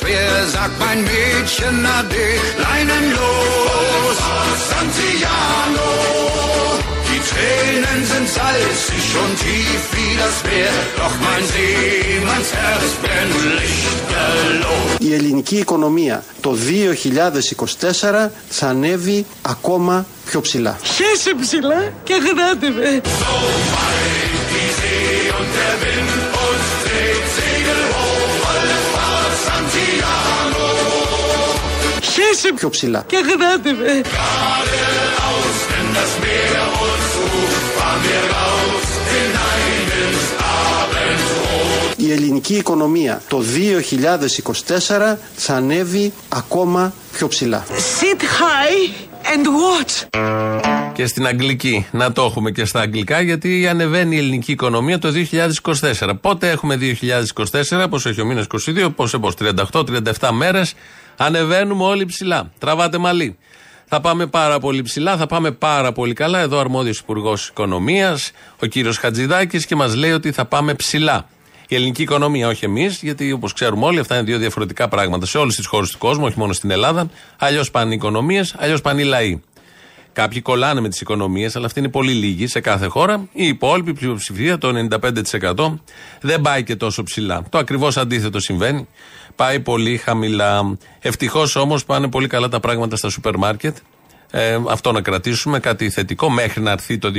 schwer, sagt mein Mädchen Ade, leinenlos. Santiano, die Tränen sind salzig und tief wie das Meer, doch mein Seemannsherz brennt lichterloh. Η ελληνική οικονομία το 2024 θα ανέβει ακόμα πιο ψηλά. Χέσε ψηλά και γράτε με. Χέσε Πιο ψηλά. και γράτε με. Η ελληνική οικονομία το 2024 θα ανέβει ακόμα πιο ψηλά. Sit high and watch. Και στην Αγγλική. Να το έχουμε και στα Αγγλικά, γιατί ανεβαίνει η ελληνική οικονομία το 2024. Πότε έχουμε 2024, πώ έχει ο μήνας 22, πώς πώ 38-37 μέρες. Ανεβαίνουμε όλοι ψηλά. Τραβάτε μαλλί. Θα πάμε πάρα πολύ ψηλά, θα πάμε πάρα πολύ καλά. Εδώ αρμόδιος Υπουργός Οικονομίας, ο κύριος Χατζηδάκης, και μας λέει ότι θα πάμε ψηλά. Η ελληνική οικονομία, όχι εμείς, γιατί όπως ξέρουμε όλοι, αυτά είναι δύο διαφορετικά πράγματα σε όλες τις χώρες του κόσμου, όχι μόνο στην Ελλάδα. Αλλιώς πάνε οι οικονομίες, αλλιώς πάνε οι λαοί. Κάποιοι κολλάνε με τις οικονομίες, αλλά αυτοί είναι πολύ λίγοι σε κάθε χώρα. Η υπόλοιπη πλειοψηφία, το 95%, δεν πάει και τόσο ψηλά. Το ακριβώς αντίθετο συμβαίνει. Πάει πολύ χαμηλά. Ευτυχώς όμως πάνε πολύ καλά τα πράγματα στα σούπερ μάρκετ. Ε, αυτό να κρατήσουμε, κάτι θετικό μέχρι να έρθει το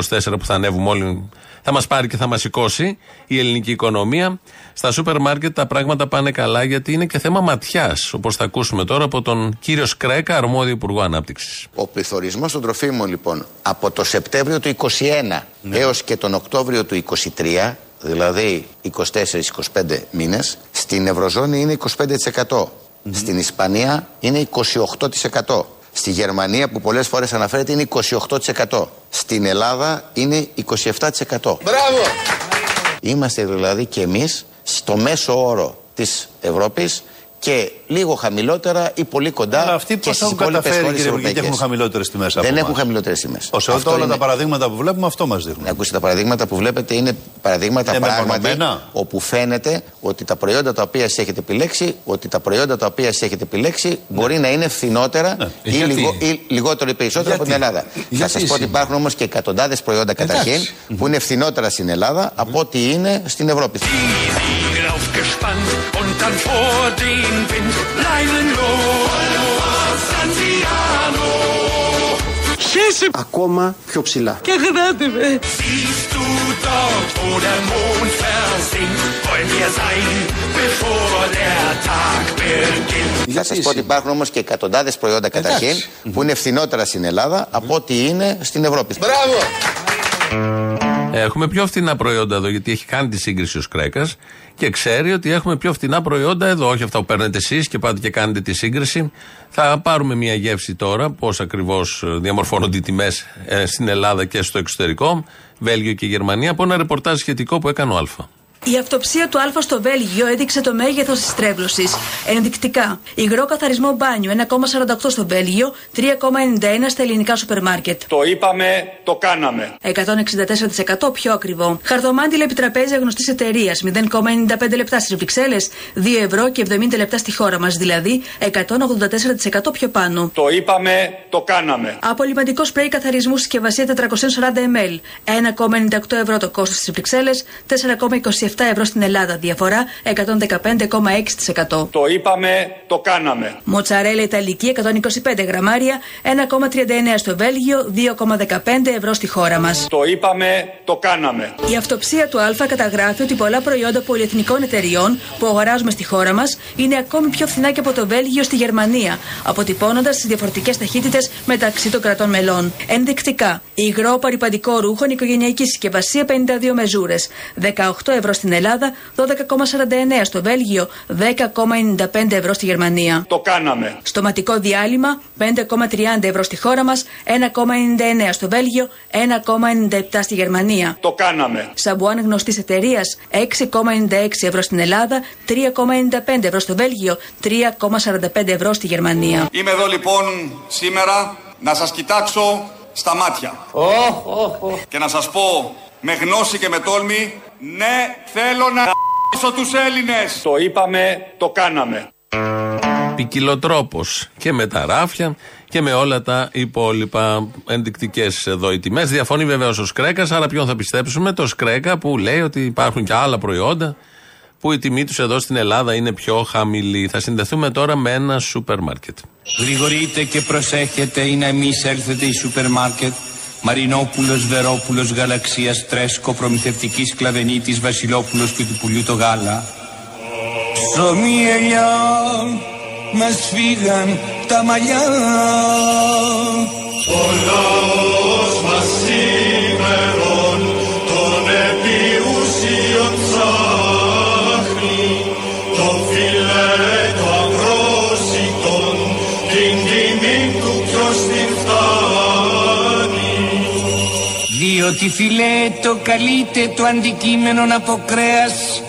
2024 που θα ανέβουμε όλοι. Θα μας πάρει και θα μας σηκώσει η ελληνική οικονομία. Στα σούπερ μάρκετ τα πράγματα πάνε καλά γιατί είναι και θέμα ματιάς. Όπως θα ακούσουμε τώρα από τον κύριο Σκρέκα, αρμόδιο Υπουργό Ανάπτυξης. Ο πληθωρισμός των τροφίμων λοιπόν από το Σεπτέμβριο του 2021 έως και τον Οκτώβριο του 2023, δηλαδή 24-25 μήνες, στην Ευρωζώνη είναι 25%. Στην Ισπανία είναι 28%. Στη Γερμανία που πολλές φορές αναφέρεται είναι 28%. Στην Ελλάδα είναι 27%. Μπράβο! Είμαστε δηλαδή και εμείς στο μέσο όρο της Ευρώπης και λίγο χαμηλότερα ή πολύ κοντά Αλλά αυτοί και πώς στις έχουν υπόλοιπες καταφέρει, χώρες κύριε Υπουργέ, και ευρωπαϊκές. έχουν χαμηλότερες τιμές από Δεν εμάς; έχουν χαμηλότερες τιμές. Όσο όλα τα παραδείγματα που βλέπουμε, αυτό μας δείχνουν. Ακούστε, τα παραδείγματα που βλέπετε είναι παραδείγματα Ε, πράγματι μεμονωμένα. όπου φαίνεται ότι τα προϊόντα τα οποία εσείς έχετε επιλέξει, ότι τα προϊόντα τα οποία εσείς έχετε επιλέξει μπορεί να είναι φθηνότερα Ναι. ή, Γιατί; λιγο- ή λιγότερο ή περισσότερο από την Γιατί; Ελλάδα. Γιατί Θα σας πω ότι σήμερα; υπάρχουν όμως και εκατοντάδες προϊόντα καταρχήν Εντάξει. που είναι φθηνότερα στην Ελλάδα από ό,τι είναι στην Ευρώπη. Segel aufgespannt und dann vor den Wind leinenlos. Santiano, Χέσε Ακόμα πιο ψηλά. και γράτε με. siehst du dort, wo der Mond versinkt, wollen wir sein, bevor der Tag beginnt. Θα σας πω ότι υπάρχουν όμως και εκατοντάδες προϊόντα καταρχήν που είναι φθηνότερα στην Ελλάδα από ό,τι είναι στην Ευρώπη. Μπράβο! Έχουμε πιο φθηνά προϊόντα εδώ, γιατί έχει κάνει τη σύγκριση ο Σκρέκας και ξέρει ότι έχουμε πιο φθηνά προϊόντα εδώ. Όχι αυτά που παίρνετε εσείς και πάτε και κάνετε τη σύγκριση. Θα πάρουμε μια γεύση τώρα, πώς ακριβώς διαμορφώνονται οι τιμές στην Ελλάδα και στο εξωτερικό, Βέλγιο και Γερμανία, από ένα ρεπορτάζ σχετικό που έκανε ο Α. Η αυτοψία του Α στο Βέλγιο έδειξε το μέγεθος της τρέβλωσης. Ενδεικτικά. Υγρό καθαρισμό μπάνιου 1,48 στο Βέλγιο, 3,91 στα ελληνικά σούπερ μάρκετ. Το είπαμε, το κάναμε. 164% πιο ακριβό. Χαρτομάντιλα επιτραπέζια γνωστής εταιρείας 0,95 λεπτά στις Βρυξέλλες, 2 ευρώ και 70 λεπτά στη χώρα μας, δηλαδή 184% πιο πάνω. Το είπαμε, το κάναμε. Απολυμαντικό σπρέι καθαρισμού συσκευασία 440 ml. 1,98 ευρώ το κόστος στις Βρυξέλλες, 4,27 ευρώ στην Ελλάδα. Διαφορά 115,6%. Το είπαμε, το κάναμε. Μοτσαρέλα Ιταλική 125 γραμμάρια, 1,39 στο Βέλγιο, 2,15 ευρώ στη χώρα μας. Το είπαμε, το κάναμε. Η αυτοψία του Α καταγράφει ότι πολλά προϊόντα πολυεθνικών εταιριών που αγοράζουμε στη χώρα μας είναι ακόμη πιο φθηνά και από το Βέλγιο στη Γερμανία, αποτυπώνοντας τις διαφορετικές ταχύτητες μεταξύ των κρατών μελών. Ενδεικτικά, υγρό παρυπαντικό ρούχο οικογενειακή συσκευασία 52 μεζούρες, 18 ευρώ στην Ελλάδα, 12,49 στο Βέλγιο, 10,95 ευρώ στη Γερμανία. Το κάναμε. Στοματικό διάλειμμα 5,30 ευρώ στη χώρα μας, 1,99 στο Βέλγιο, 1,97 στη Γερμανία. Το κάναμε. Σαμπουάν γνωστής εταιρείας 6,96 ευρώ στην Ελλάδα, 3,95 ευρώ στο Βέλγιο, 3,45 ευρώ στη Γερμανία. Είμαι εδώ λοιπόν σήμερα να σας κοιτάξω στα μάτια. Και να σας πω με γνώση και με τόλμη, ναι θέλω να τους Έλληνες. Το είπαμε, το κάναμε. Ποικιλοτρόπος και με τα ράφια και με όλα τα υπόλοιπα ενδεικτικές εδώ οι τιμές. Διαφωνεί βεβαίως ο Σκρέκας, άρα ποιον θα πιστέψουμε, το Σκρέκα που λέει ότι υπάρχουν και άλλα προϊόντα που η τιμή τους εδώ στην Ελλάδα είναι πιο χαμηλή. Θα συνδεθούμε τώρα με ένα σούπερ μάρκετ. Γρηγορείτε και προσέχετε ή να μη έλθετε η σούπερ μάρκετ. Μαρινόπουλος, Βερόπουλος, Γαλαξίας, Τρέσκο, Προμηθευτικής, Κλαβενίτης, Βασιλόπουλος και του πουλιού το γάλα. Ψωμί ελιά, μας φύγαν τα μαλλιά. Ο λαός μας σήμερον Διότι φιλέτο καλείται το αντικείμενο από κρέας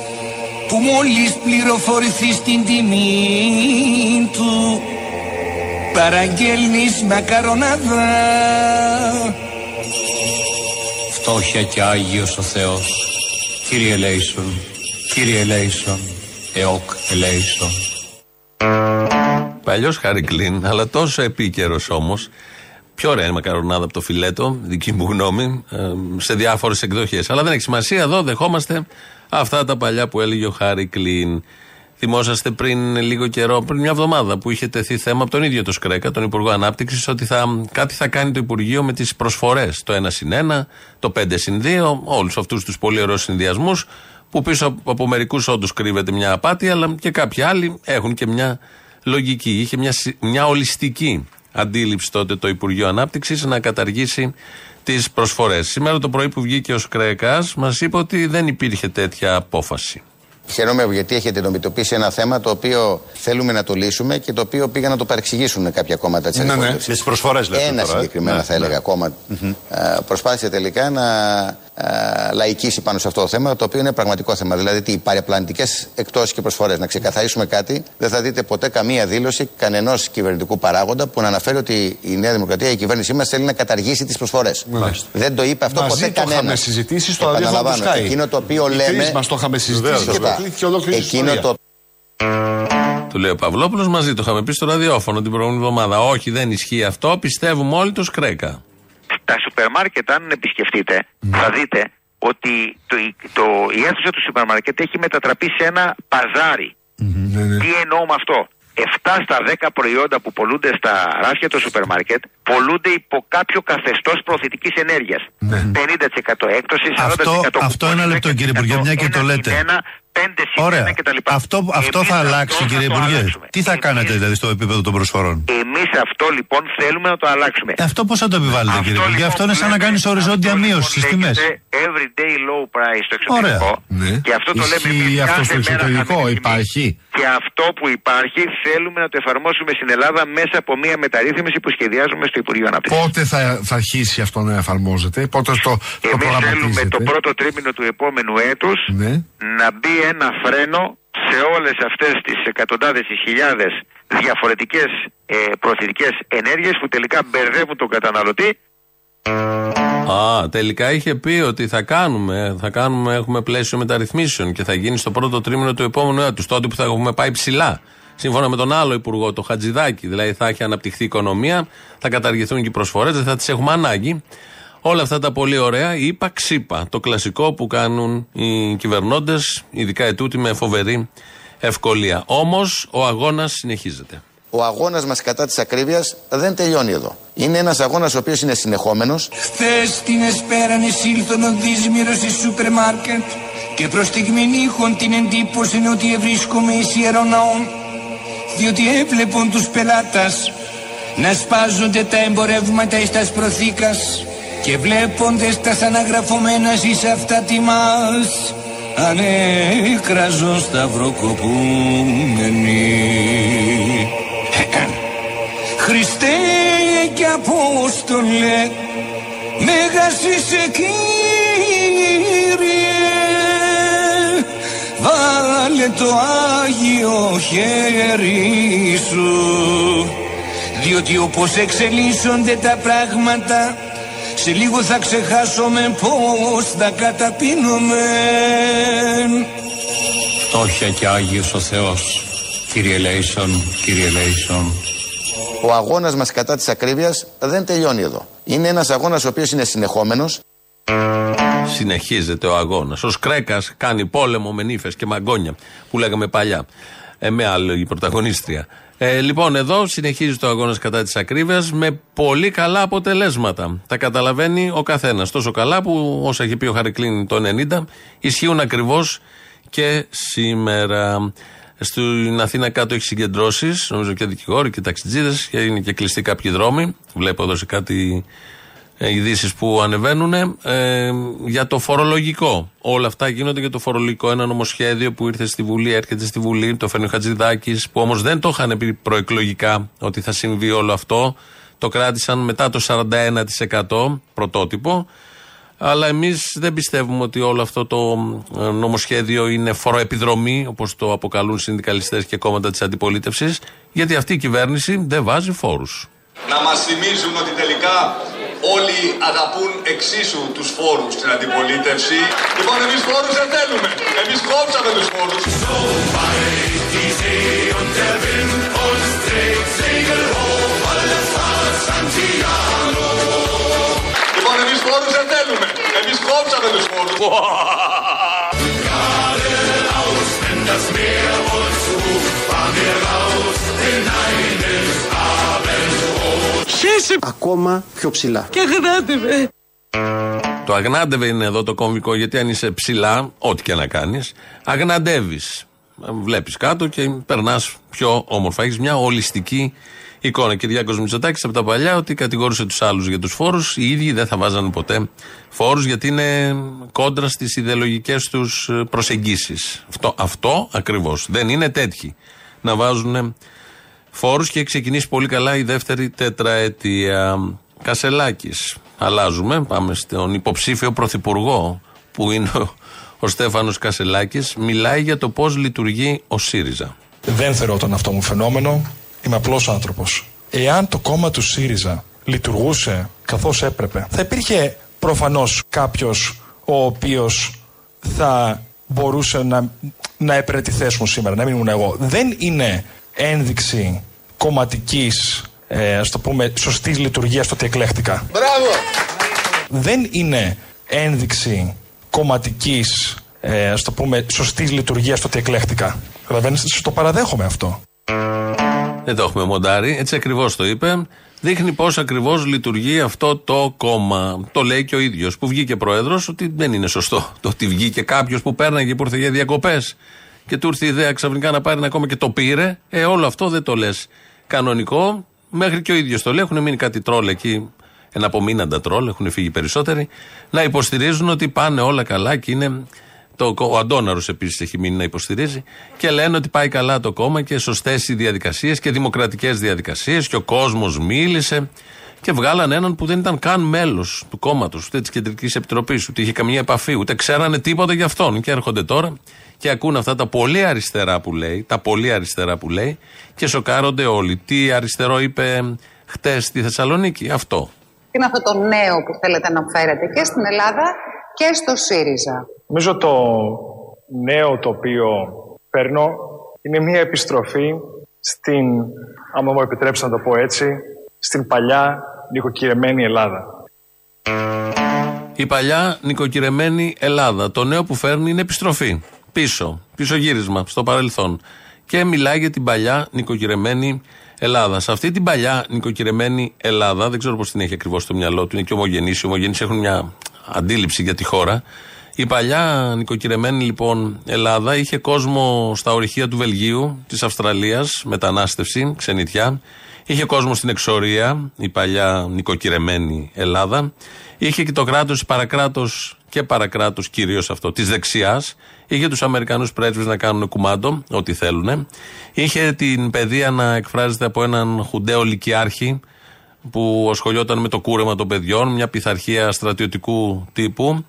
που μόλις πληροφορηθεί στην τιμή του. Παραγγέλνεις μακαρονάδα. Φτώχεια και Άγιος ο Θεός. Κύριε Λέισον, Κύριε Λέισον, ΕΟΚ Λέισον Παλιός Χάρη Κλίν, αλλά τόσο επίκαιρος όμως. Πιο ωραία είναι μακαρονάδα από το φιλέτο, δική μου γνώμη, ε, σε διάφορες εκδοχές. Αλλά δεν έχει σημασία, εδώ δεχόμαστε αυτά τα παλιά που έλεγε ο Χάρη Κλίν. Θυμόσαστε πριν λίγο καιρό, πριν μια εβδομάδα, που είχε τεθεί θέμα από τον ίδιο το Σκρέκα, τον Υπουργό Ανάπτυξης, ότι θα, κάτι θα κάνει το Υπουργείο με τις προσφορές. Το 1 συν 1, το 5 συν 2, όλους αυτούς τους πολύ ωραίους συνδυασμούς, που πίσω από, από μερικούς όντως κρύβεται μια απάτη, αλλά και κάποιοι άλλοι έχουν και μια λογική. Είχε μια, συ- μια ολιστική αντίληψη τότε το Υπουργείο Ανάπτυξης να καταργήσει τις προσφορές. Σήμερα το πρωί που βγήκε ο Σκρέκας, μας είπε ότι δεν υπήρχε τέτοια απόφαση. Χαίρομαι γιατί έχετε νομιτοποιήσει ένα θέμα το οποίο θέλουμε να το λύσουμε και το οποίο πήγαν να το παρεξηγήσουν κάποια κόμματα της Ναι, ναι. αντιπολίτευσης. Με τις προσφορές λέτε Ένα τώρα, ε. συγκεκριμένα Ναι, θα έλεγα ναι. κόμμα ε, προσπάθησε τελικά να ε, λαϊκίσει πάνω σε αυτό το θέμα, το οποίο είναι πραγματικό θέμα. Δηλαδή, τι παραπλανητικέ εκτόσει και προσφορές. Να ξεκαθαρίσουμε κάτι, δεν θα δείτε ποτέ καμία δήλωση κανενός κυβερνητικού παράγοντα που να αναφέρει ότι η Νέα Δημοκρατία, η κυβέρνησή μας θέλει να καταργήσει τις προσφορές. Δεν το είπε αυτό Μαζί ποτέ το κανένας. είχαμε συζητήσει στο ραδιόφωνο του Επαναλαμβάνω, Sky. εκείνο το οποίο Οι λέμε. τρεις μας το είχαμε συζητήσει Βεβαίως, και βεβαίως. ολοκλήθηκε ολόκληρη η Εκείνο ιστορία. το Του λέει ο Παυλόπουλος μαζί, το είχαμε πει στο ραδιόφωνο την προηγούμενη εβδομάδα. Όχι, δεν ισχύει αυτό. Πιστεύουμε όλοι το Σκρέκα. Τα σούπερ μάρκετ, αν επισκεφτείτε, θα δείτε ότι το, το, η αίθουσα του σούπερ μάρκετ έχει μετατραπεί σε ένα παζάρι. Τι εννοώ με αυτό; 7 στα 10 προϊόντα που πολλούνται στα ράφια του σούπερ μάρκετ πολλούνται υπό κάποιο καθεστώς προωθητική ενέργειας. 50% έκπτωση, 40% Αυτό- κουπόνια, αυτό ένα λεπτό, κύριε Υπουργέ, μια και το ένα λέτε. συν ένα, πέντε συν Ωραία. ένα κτλ. Αυτό, αυτό Εμείς θα αλλάξει, αυτό κύριε θα το Υπουργέ. αλλάξουμε. Τι θα Εμείς- κάνετε δηλαδή στο επίπεδο των προσφορών; Εμείς αυτό λοιπόν θέλουμε να το αλλάξουμε. Ε, Αυτό πώς θα το επιβάλλετε, κύριε Υπουργέ; λοιπόν Αυτό είναι σαν να που κάνεις λέμε- οριζόντια αυτό μείωση στις λοιπόν τιμές. λέγεται Everyday low price στο εξωτερικό. Ωραία. Ναι. Και αυτό το λέμε Ισχύει εμείς αυτό κάθε στο μέρα εξωτερικό, χαμηλή τιμή. υπάρχει. Και αυτό που υπάρχει θέλουμε να το εφαρμόσουμε στην Ελλάδα μέσα από μια μεταρρύθμιση που σχεδιάζουμε στο Υπουργείο Ανάπτυξης. Πότε θα, θα αρχίσει αυτό να εφαρμόζεται, πότε το, το Εμείς θέλουμε προγραμματίζετε. το πρώτο τρίμηνο του επόμενου έτους Ναι. να μπει ένα φρένο σε όλες αυτές τις εκατοντάδες ή χιλιάδες διαφορετικές ε, προωθητικές ενέργειες που τελικά μπερδεύουν τον καταναλωτή Α, τελικά είχε πει ότι θα κάνουμε, θα κάνουμε, έχουμε πλαίσιο μεταρρυθμίσεων και θα γίνει στο πρώτο τρίμηνο του επόμενου έτους. Τότε που θα έχουμε πάει ψηλά. Σύμφωνα με τον άλλο υπουργό, το Χατζηδάκη. Δηλαδή θα έχει αναπτυχθεί η οικονομία, θα καταργηθούν και οι προσφορές, δεν θα τις έχουμε ανάγκη. Όλα αυτά τα πολύ ωραία, είπα ξύπα. Το κλασικό που κάνουν οι κυβερνώντες, ειδικά ετούτοι με φοβερή ευκολία. Όμως ο αγώνας συνεχίζεται. Ο αγώνας μας κατά της ακρίβειας δεν τελειώνει εδώ. Είναι ένας αγώνας ο οποίος είναι συνεχόμενος. Χθες την εσπέραν εισήλθον ο δύσμυρος εις σούπερ μάρκετ και προς στιγμήν είχον την εντύπωση ότι ευρίσκομαι εις ιερών ναών διότι έβλεπον τους πελάτας να σπάζονται τα εμπορεύματα εις τας προθήκας και βλέποντες τα αναγραφωμένα εις αυτά τιμάς ανέκραζον σταυροκοπούμενοι Χριστέ και Απόστολε Μέγας είσαι Κύριε Βάλε το Άγιο χέρι σου Διότι όπως εξελίσσονται τα πράγματα Σε λίγο θα ξεχάσουμε πως θα καταπίνουμε Φτώχεια και Άγιος ο Θεός Κύριε Λέισον, κύριε Λέισον. Ο αγώνας μας κατά της ακρίβειας δεν τελειώνει εδώ. Είναι ένας αγώνας ο οποίος είναι συνεχόμενος. Συνεχίζεται ο αγώνας. Ο Σκρέκας κάνει πόλεμο με νύφες και μαγκόνια που λέγαμε παλιά. Ε, με άλλη πρωταγωνίστρια. Ε, λοιπόν, εδώ συνεχίζει το αγώνας κατά της ακρίβειας με πολύ καλά αποτελέσματα. Τα καταλαβαίνει ο καθένας. Τόσο καλά που όσα έχει πει ο Χαρικλίν το 90 ισχύουν ακριβώς και σήμερα. Στην Αθήνα κάτω έχει συγκεντρώσεις, νομίζω και δικηγόροι και ταξιτζίδες και είναι και κλειστοί κάποιοι δρόμοι. Βλέπω εδώ σε κάτι ε, ειδήσεις που ανεβαίνουν ε, για το φορολογικό. Όλα αυτά γίνονται για το φορολογικό. Ένα νομοσχέδιο που ήρθε στη Βουλή, έρχεται στη Βουλή, το φέρνει ο Χατζηδάκης, που όμως δεν το είχαν πει προεκλογικά ότι θα συμβεί όλο αυτό. Το κράτησαν μετά το 41% πρωτότυπο. Αλλά εμείς δεν πιστεύουμε ότι όλο αυτό το ε, νομοσχέδιο είναι φοροεπιδρομή, όπως το αποκαλούν συνδικαλιστές και κόμματα της αντιπολίτευσης, γιατί αυτή η κυβέρνηση δεν βάζει φόρους. Να μας θυμίζουν ότι τελικά όλοι αγαπούν εξίσου τους φόρους στην αντιπολίτευση. Λοιπόν, εμείς φόρους δεν θέλουμε. Εμείς κόψαμε τους φόρους. Λοιπόν, εμείς φόρους δεν θέλουμε. Εμείς κόψαμε τους φόρους. Χέσε Ακόμα πιο ψηλά. και αγνάτε με. Το αγνάντευε είναι εδώ το κομβικό, γιατί αν είσαι ψηλά, ό,τι και να κάνεις, αγναντεύεις. Βλέπεις κάτω και περνάς πιο όμορφα. Έχεις μια ολιστική εικόνα. Κυριάκο Μητσοτάκης από τα παλιά ότι κατηγόρησε τους άλλους για τους φόρους. Οι ίδιοι δεν θα βάζανε ποτέ φόρους γιατί είναι κόντρα στις ιδεολογικές τους προσεγγίσεις. Αυτό, αυτό ακριβώς. Δεν είναι τέτοιοι να βάζουν φόρους και έχει ξεκινήσει πολύ καλά η δεύτερη τετραετία. Κασελάκης. Αλλάζουμε. Πάμε στον υποψήφιο πρωθυπουργό που είναι ο, ο Στέφανος Κασελάκης. Μιλάει για το πώς λειτουργεί ο ΣΥΡΙΖΑ. Δεν θεωρώ τον αυτό μου φαινόμενο. Είμαι απλός άνθρωπος. Εάν το κόμμα του ΣΥΡΙΖΑ λειτουργούσε καθώς έπρεπε, θα υπήρχε προφανώς κάποιος ο οποίος θα μπορούσε να, να επερετηθέσουν σήμερα, να μην ήμουν εγώ. Δεν είναι ένδειξη κομματικής, ε, ας το πούμε, σωστής λειτουργίας το ότι εκλέχτηκα. Μπράβο! Δεν είναι ένδειξη κομματικής, ε, ας το πούμε, σωστής λειτουργίας το ότι εκλέχτηκα. Καταλαβαίνετε, το παραδέχομαι αυτό. Δεν το έχουμε μοντάρει. Έτσι ακριβώς το είπε. Δείχνει πώς ακριβώς λειτουργεί αυτό το κόμμα. Το λέει και ο ίδιος που βγήκε πρόεδρος ότι δεν είναι σωστό το ότι βγήκε κάποιος που πέρναγε που ήρθε για διακοπές και του ήρθε η ιδέα ξαφνικά να πάρει ένα κόμμα και το πήρε. Ε, όλο αυτό δεν το λες κανονικό. Μέχρι και ο ίδιος το λέει. Έχουν μείνει κάτι τρόλ εκεί. Ένα απομείναντα τρόλ, έχουν φύγει περισσότεροι. Να υποστηρίζουν ότι πάνε όλα καλά και είναι το, ο Αντόναρο επίσης έχει μείνει να υποστηρίζει και λένε ότι πάει καλά το κόμμα και σωστές οι διαδικασίες και δημοκρατικές διαδικασίες και ο κόσμος μίλησε και βγάλαν έναν που δεν ήταν καν μέλος του κόμματος, ούτε της Κεντρικής Επιτροπής, ούτε είχε καμία επαφή, ούτε ξέρανε τίποτα για αυτόν. Και έρχονται τώρα και ακούν αυτά τα πολύ αριστερά που λέει, τα πολύ αριστερά που λέει και σοκάρονται όλοι. Τι αριστερό είπε χτες στη Θεσσαλονίκη, αυτό. Είναι αυτό το νέο που θέλετε να φέρετε και στην Ελλάδα και στο ΣΥΡΙΖΑ. Νομίζω το νέο το οποίο παίρνω είναι μια επιστροφή στην, άμα μου επιτρέψετε να το πω έτσι, στην παλιά νοικοκυρεμένη Ελλάδα. Η παλιά νοικοκυρεμένη Ελλάδα. Το νέο που φέρνει είναι επιστροφή. Πίσω. Πίσω γύρισμα στο παρελθόν. Και μιλάει για την παλιά νοικοκυρεμένη Ελλάδα. Σε αυτή την παλιά νοικοκυρεμένη Ελλάδα, δεν ξέρω πώς την έχει ακριβώς στο μυαλό του, είναι και ομογενείς. Οι ομογενείς έχουν μια αντίληψη για τη χώρα. Η παλιά νοικοκυρεμένη λοιπόν Ελλάδα είχε κόσμο στα ορυχεία του Βελγίου, της Αυστραλίας, μετανάστευση, ξενιτιά. Είχε κόσμο στην εξορία, η παλιά νοικοκυρεμένη Ελλάδα. Είχε και το κράτος, παρακράτος και παρακράτο κυρίως αυτό, της δεξιάς. Είχε τους Αμερικανούς πρέσβεις να κάνουν κουμάντο, ό,τι θέλουν. Είχε την παιδεία να εκφράζεται από έναν χουντέο λυκειάρχη που ασχολιόταν με το κούρεμα των παιδιών, μια πειθαρχία στρατιωτικού τύπου.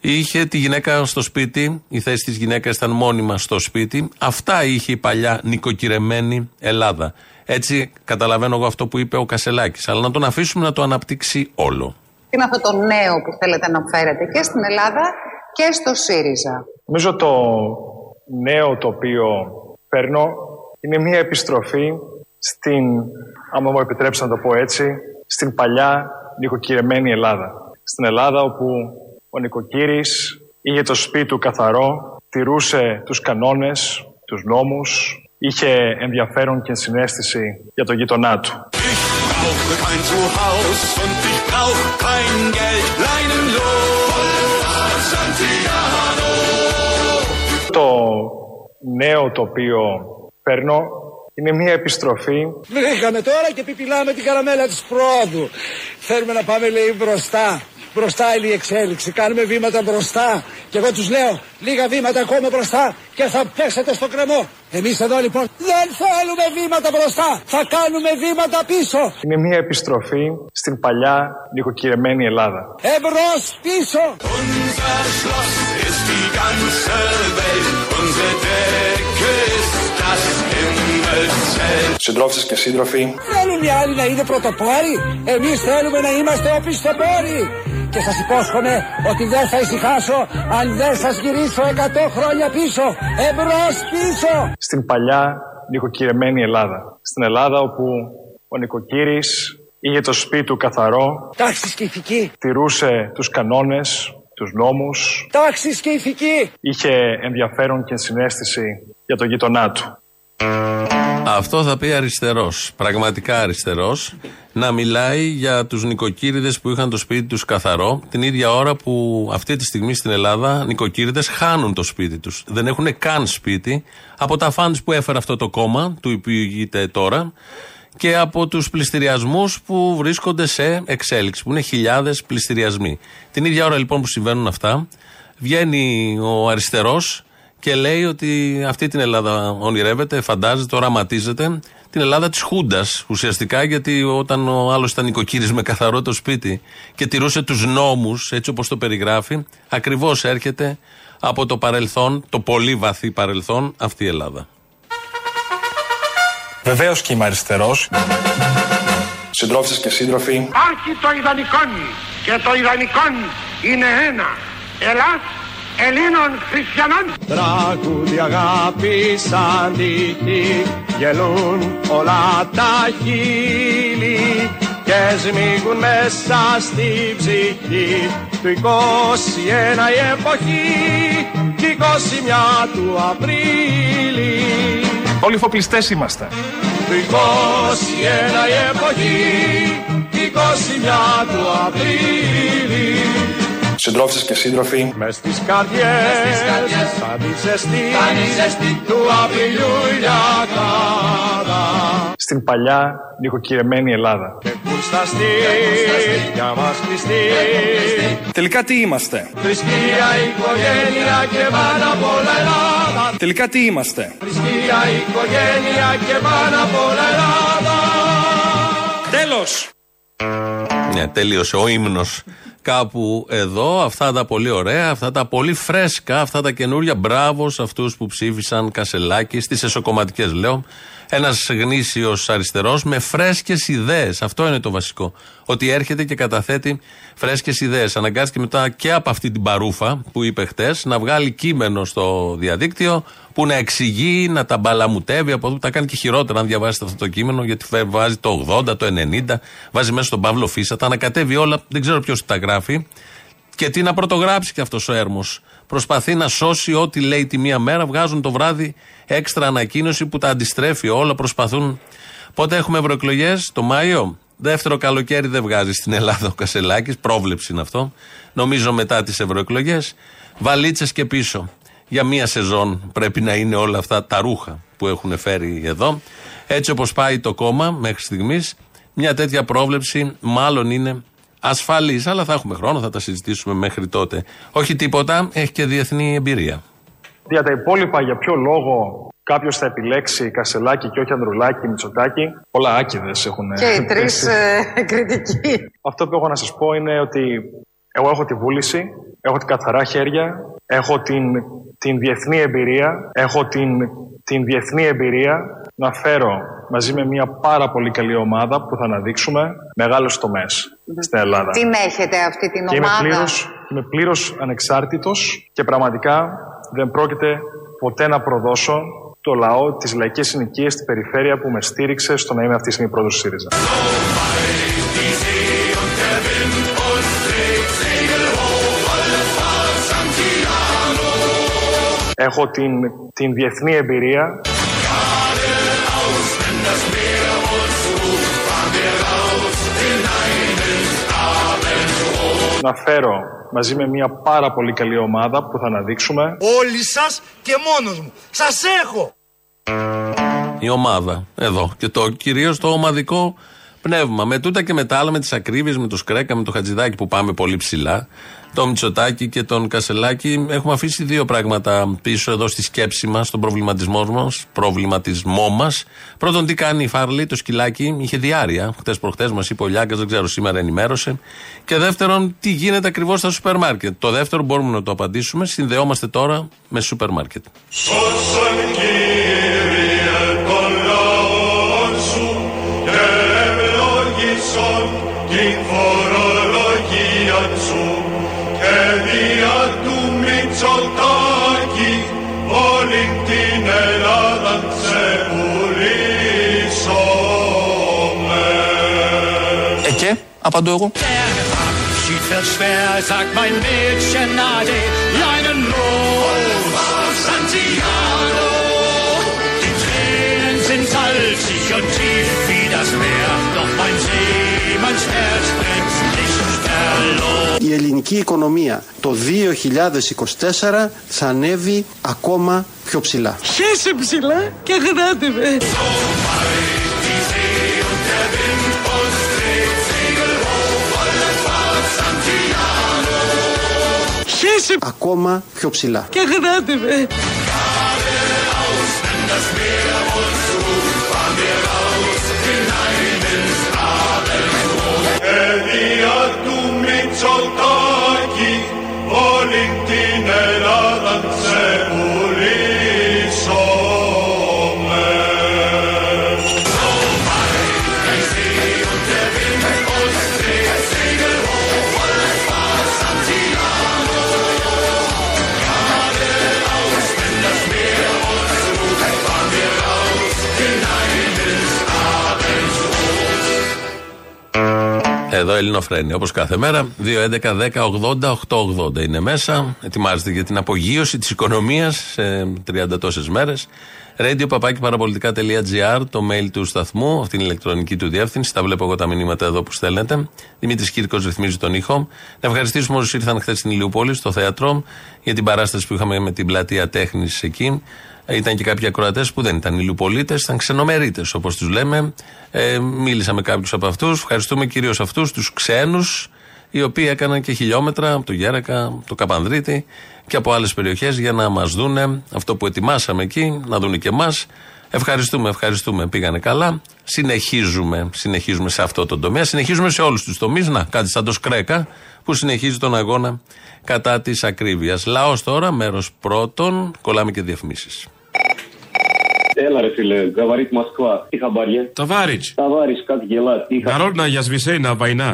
Είχε τη γυναίκα στο σπίτι, η θέση της γυναίκας ήταν μόνιμα στο σπίτι. Αυτά είχε η παλιά νοικοκυρεμένη Ελλάδα. Έτσι καταλαβαίνω εγώ αυτό που είπε ο Κασελάκης. Αλλά να τον αφήσουμε να το αναπτύξει όλο. Είναι αυτό το νέο που θέλετε να φέρετε και στην Ελλάδα και στο ΣΥΡΙΖΑ. Νομίζω το νέο το οποίο παίρνω είναι μια επιστροφή στην, άμα μου επιτρέψει να το πω έτσι, στην παλιά νοικοκυρεμένη Ελλάδα. Στην Ελλάδα όπου ο νοικοκύρης είχε το σπίτι του καθαρό, τηρούσε τους κανόνες, τους νόμους, είχε ενδιαφέρον και συνέστηση για τον γείτονά του. Brauche kein Zuhaus und ich brauch kein Geld. Leinenlos, Santiano. Το νέο το οποίο παίρνω είναι μια επιστροφή Βρήκαμε τώρα και πιπιλάμε την καραμέλα της πρόοδου. Θέλουμε να πάμε λέει μπροστά. Μπροστά είναι η εξέλιξη. Κάνουμε βήματα μπροστά. Και εγώ τους λέω λίγα βήματα ακόμα μπροστά και θα πέσετε στο κρεμό. Εμείς εδώ λοιπόν δεν θέλουμε βήματα μπροστά. Θα κάνουμε βήματα πίσω. είναι μια επιστροφή στην παλιά νοικοκυρεμένη Ελλάδα. Εμπρός πίσω. Unser Schloss ist die ganze Welt. Unsere Decke ist das Himmelszelt. Συντρόφισσες και σύντροφοι, Θέλουν οι άλλοι να είναι πρωτοπόροι. Εμείς θέλουμε να είμαστε οπισθοπόροι. Και σας υπόσχομαι ότι δεν θα ησυχάσω αν δεν σας γυρίσω 100 χρόνια πίσω. Εμπρός πίσω. στην παλιά νοικοκυρεμένη Ελλάδα. Στην Ελλάδα όπου ο νοικοκύρης είχε το σπίτι του καθαρό, Τάξεις και ηθική. τηρούσε τους κανόνες, τους νόμους, Τάξεις και ηθική. είχε ενδιαφέρον και συνέστηση για τον γείτονά του. Αυτό θα πει αριστερός. Πραγματικά αριστερός. Να μιλάει για τους νοικοκύριδες που είχαν το σπίτι τους καθαρό, την ίδια ώρα που αυτή τη στιγμή στην Ελλάδα νοικοκύριδες χάνουν το σπίτι τους. Δεν έχουν καν σπίτι από τα φαντ που έφερε αυτό το κόμμα, του υπηηγείται τώρα, και από τους πληστηριασμούς που βρίσκονται σε εξέλιξη, που είναι χιλιάδες πληστηριασμοί. Την ίδια ώρα λοιπόν που συμβαίνουν αυτά, βγαίνει ο αριστερός και λέει ότι αυτή την Ελλάδα ονειρεύεται, φαντάζεται, οραματίζεται. Την Ελλάδα της Χούντας ουσιαστικά, γιατί όταν ο άλλος ήταν νοικοκύρη με καθαρό το σπίτι και τηρούσε τους νόμους, έτσι όπως το περιγράφει, ακριβώς έρχεται από το παρελθόν, το πολύ βαθύ παρελθόν, αυτή η Ελλάδα. Βεβαίως και είμαι αριστερός. Συντρόφισσες και σύντροφοι, Υπάρχει το ιδανικόν και το ιδανικόν είναι ένα. Ελλάς Ελλήνων χριστιανών. Τραγούδι αγάπη σαν τύχη γελούν όλα τα χείλη και σμίγουν μέσα στη ψυχή του 21 η εποχή κι 21 του Απρίλη όλοι φοπλιστές είμαστε. του 21 η εποχή κι 21 του Απρίλη Συντρόφισσες και σύντροφοι, Μες στις καρδιές θα τη ζεστή του Απριλιού ηλιακάδα στην παλιά νοικοκυρεμένη Ελλάδα. και κουρσταστή για μας κλειστή Τελικά τι είμαστε; θρησκεία, οικογένεια και πάνω απ' όλα Ελλάδα Τελικά τι είμαστε; θρησκεία, οικογένεια και πάνω απ' όλα Ελλάδα Τέλος. Ναι, τελείωσε ο ύμνος. Κάπου εδώ, αυτά τα πολύ ωραία, αυτά τα πολύ φρέσκα, αυτά τα καινούρια. Μπράβο σε αυτούς που ψήφισαν Κασελάκη, στις εσωκομματικές λέω. Ένας γνήσιος αριστερός με φρέσκες ιδέες. Αυτό είναι το βασικό. Ότι έρχεται και καταθέτει φρέσκες ιδέες. Αναγκάστηκε μετά και από αυτή την παρούφα που είπε χτες να βγάλει κείμενο στο διαδίκτυο που να εξηγεί, να τα μπαλαμουτεύει από εδώ που τα κάνει και χειρότερα αν διαβάσετε αυτό το κείμενο, γιατί φε- βάζει το 80, το 90, βάζει μέσα στον Παύλο Φίσα, τα ανακατεύει όλα, δεν ξέρω ποιος τα γράφει. Και τι να πρωτογράψει και αυτός ο έρμος. Προσπαθεί να σώσει ό,τι λέει τη μία μέρα, βγάζουν το βράδυ έξτρα ανακοίνωση που τα αντιστρέφει όλα, προσπαθούν. Πότε έχουμε ευρωεκλογές, το Μάιο. Δεύτερο καλοκαίρι δεν βγάζει στην Ελλάδα ο Κασελάκης, πρόβλεψη είναι αυτό. Νομίζω μετά τις ευρωεκλογές. Βαλίτσες και πίσω. Για μία σεζόν πρέπει να είναι όλα αυτά τα ρούχα που έχουν φέρει εδώ. Έτσι όπως πάει το κόμμα μέχρι στιγμής, μια τέτοια πρόβλεψη μάλλον είναι ασφαλής. Αλλά θα έχουμε χρόνο, θα τα συζητήσουμε μέχρι τότε. Όχι τίποτα, έχει και διεθνή εμπειρία. Για τα υπόλοιπα, για ποιο λόγο κάποιος θα επιλέξει Κασελάκη και όχι Ανδρουλάκη, Μητσοτάκη; Πολλά άκυδες έχουν Και οι τρεις πέσει. κριτικοί. Αυτό που έχω να σας πω είναι ότι εγώ έχω τη βούληση, έχω την καθαρά χέρια, έχω την, την διεθνή εμπειρία, έχω την, την διεθνή εμπειρία να φέρω μαζί με μια πάρα πολύ καλή ομάδα που θα αναδείξουμε μεγάλους τομές στην Ελλάδα. Την έχετε αυτή την Και είμαι ομάδα; πλήρως, είμαι πλήρως ανεξάρτητος και πραγματικά δεν πρόκειται ποτέ να προδώσω το λαό, τις λαϊκές συνοικίες στην περιφέρεια που με στήριξε στο να είμαι αυτή τη στιγμή πρόεδρος του ΣΥΡΙΖΑ. Έχω την, την διεθνή εμπειρία να φέρω μαζί με μια πάρα πολύ καλή ομάδα που θα αναδείξουμε Όλοι σας και μόνος μου. Σας έχω. Η ομάδα. Εδώ. Και το κυρίως το ομαδικό πνεύμα. Με τούτα και με τα άλλα, με τις ακρίβειες, με το Σκρέκα, με το Χατζηδάκι που πάμε πολύ ψηλά, το Μητσοτάκι και τον Κασελάκη, έχουμε αφήσει δύο πράγματα πίσω εδώ στη σκέψη μας, στον προβληματισμό μας. Προβληματισμό μας. Πρώτον, τι κάνει η Φάρλη, το σκυλάκι, είχε διάρκεια. Χτες προχτές μας είπε ο Λιάγκα, δεν ξέρω, σήμερα ενημέρωσε. Και δεύτερον, τι γίνεται ακριβώς στα σούπερ μάρκετ. Το δεύτερο μπορούμε να το απαντήσουμε. Συνδεόμαστε τώρα με σούπερ μάρκετ. Nicht verloren. Η ελληνική οικονομία το 2024 θα ανέβει ακόμα πιο ψηλά. Χέσε ψηλά και γράτε με. Χέσε Ακόμα πιο ψηλά. και γράτε με. Δια του Μητσοτάκη Εδώ Ελληνοφρένη, όπως κάθε μέρα. 2.11.10.80.880 είναι μέσα. Ετοιμάζεται για την απογείωση της οικονομίας σε 30 τόσες μέρες. Radio παπάκι παραπολιτικά.gr, το mail του σταθμού, αυτή είναι η ηλεκτρονική του διεύθυνση. Τα βλέπω εγώ τα μηνύματα εδώ που στέλνετε. Δημήτρης Κύρκος ρυθμίζει τον ήχο. Να ευχαριστήσουμε όσους ήρθαν χθες στην Ηλιούπολη, στο θέατρο, για την παράσταση που είχαμε με την πλατεία τέχνης εκεί. Ήταν και κάποιοι ακροατές που δεν ήταν ηλιοπολίτες, ήταν ξενομερίτες όπως τους λέμε. Ε, μίλησα με κάποιους από αυτούς. Ευχαριστούμε κυρίως αυτούς, τους ξένους, οι οποίοι έκαναν και χιλιόμετρα από το Γέρακα, το Καπανδρίτη και από άλλες περιοχές για να μας δούνε αυτό που ετοιμάσαμε εκεί, να δούνε και εμάς. Ευχαριστούμε, ευχαριστούμε. Πήγανε καλά. Συνεχίζουμε, συνεχίζουμε σε αυτό το τομέα. Συνεχίζουμε σε όλους τους τομείς. Να, κάτι σαν το Σκρέκα που συνεχίζει τον αγώνα κατά της ακρίβειας. Λαός τώρα, μέρος πρώτον. Κολλάμε και διαφημίσεις. Έλα ρε φίλε, говорит Москва. Τι χαμπάρια. Товарищ, Товарищ, как дела? Τι χα- народная язвисейная война.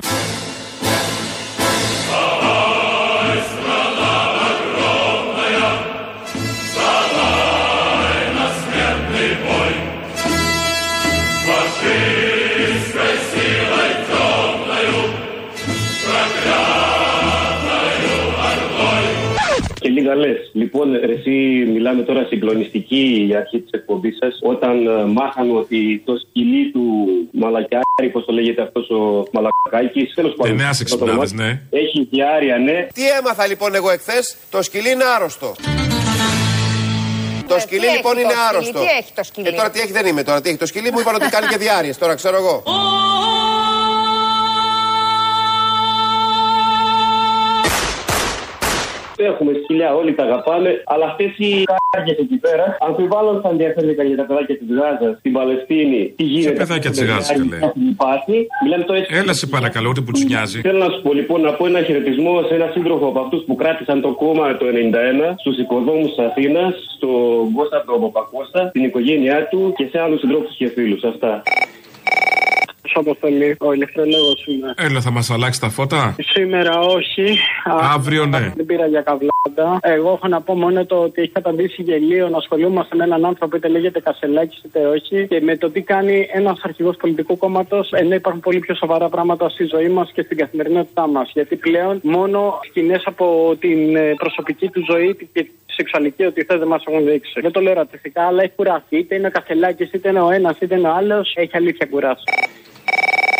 Και λίγα λε. Λοιπόν, ρε, εσύ μιλάμε τώρα συγκλονιστική η αρχή της εκπομπής σας. Όταν ε, μάθαμε ότι το σκυλί του Μαλακιάρη, πώς το λέγεται αυτός ο Μαλακάκης, τέλος πάντων. Εννέα αυτό το εξυπνάδες, όνομά, ναι. Έχει διάρκεια, ναι. Τι έμαθα λοιπόν εγώ εχθές, το σκυλί είναι άρρωστο. Το σκυλί τι λοιπόν έχει είναι το σκυλί, άρρωστο. τι έχει το σκυλί; Και τώρα τι έχει δεν είμαι τώρα. Τι έχει το σκυλί μου είπαν ότι κάνει και διάρκειες τώρα ξέρω εγώ. Έχουμε σκυλιά, όλοι τα αγαπάμε, αλλά αυτές οι κάρτε εκεί πέρα αμφιβάλλουν θα ενδιαφέρει για τα παιδάκια της Γάζας, στην Παλαιστίνη. Τι γίνεται. παιδάκια της Γάζας, καλέ. Υπάρχει. Μιλάμε το έτσι. Έλα σε παρακαλώ, ούτε που του νοιάζει. Θέλω να σου πω λοιπόν να πω ένα χαιρετισμό σε ένα σύντροφο από αυτούς που κράτησαν το κόμμα το 91, στους οικοδόμους της Αθήνας, στον Κώστα τον Παπακώστα, την οικογένειά του και σε άλλους συντρόφους και φίλους. Αυτά. Σου, Αποστολή. Ο ηλεκτρολόγος είμαι. Έλα, θα μας αλλάξει τα φώτα; Σήμερα όχι. Α, Αύριο ναι. Δεν πήρα για καβλάντα. Εγώ έχω να πω μόνο το ότι έχει καταντήσει γελίο να ασχολούμαστε με έναν άνθρωπο είτε λέγεται Κασελάκης είτε όχι και με το τι κάνει ένας αρχηγός πολιτικού κόμματος ενώ υπάρχουν πολύ πιο σοβαρά πράγματα στη ζωή μας και στην καθημερινότητά μας. Γιατί πλέον μόνο σκηνές από την ε, προσωπική του ζωή και τη σεξουαλική ότι θες δεν μας έχουν δείξει. Δεν το λέω ρατσιστικά, αλλά έχει κουράσει. Είτε είναι ο Κασελάκης, είτε είναι ο ένας, είτε είναι ο άλλος. Έχει αλήθεια κουράσει.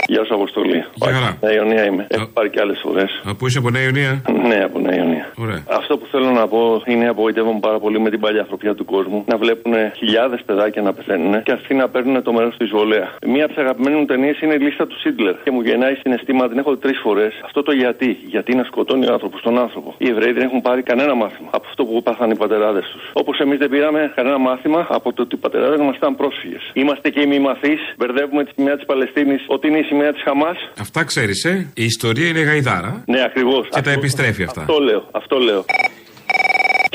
Γεια σου, Αποστολή. Γεια χαρά. Νέα Ιωνία είμαι. Έχω πάρει και άλλες φορέ. Από είσαι από Νέα Ιωνία; Ναι, από Νέα Ιωνία. Ωραία. Αυτό που θέλω να πω είναι απογοητεύομαι πάρα πολύ με την παλιά ανθρωπιά του κόσμου. Να βλέπουν χιλιάδες παιδάκια να πεθαίνουν και αυτοί να παίρνουν το μέρος του εισβολέα. Μία από τις αγαπημένες μου ταινίες είναι η λίστα του Σίτλερ και μου γεννάει συναισθήμα, την έχω τρεις φορές. Αυτό το γιατί. Γιατί να σκοτώνει ο άνθρωπος τον άνθρωπο. Οι Εβραίοι δεν έχουν πάρει κανένα μάθημα από αυτό που πάθαν οι πατεράδες τους. Όπως εμείς δεν πήραμε κανένα μάθημα από το ότι οι πατεράδες μας ήταν πρόσφυγες. Είμαστε και οι μη μαθεί, μπερδεύουμε τη σημαία της Παλαιστίνης ότι είναι η σημαία της Χαμάς. Αυτά ξέρεις, ε. Η ιστορία είναι γαϊδάρα. Ναι, ακριβώς. Και τα επιστρέφει αυτά. Αυτό λέω. Αυτό λέω.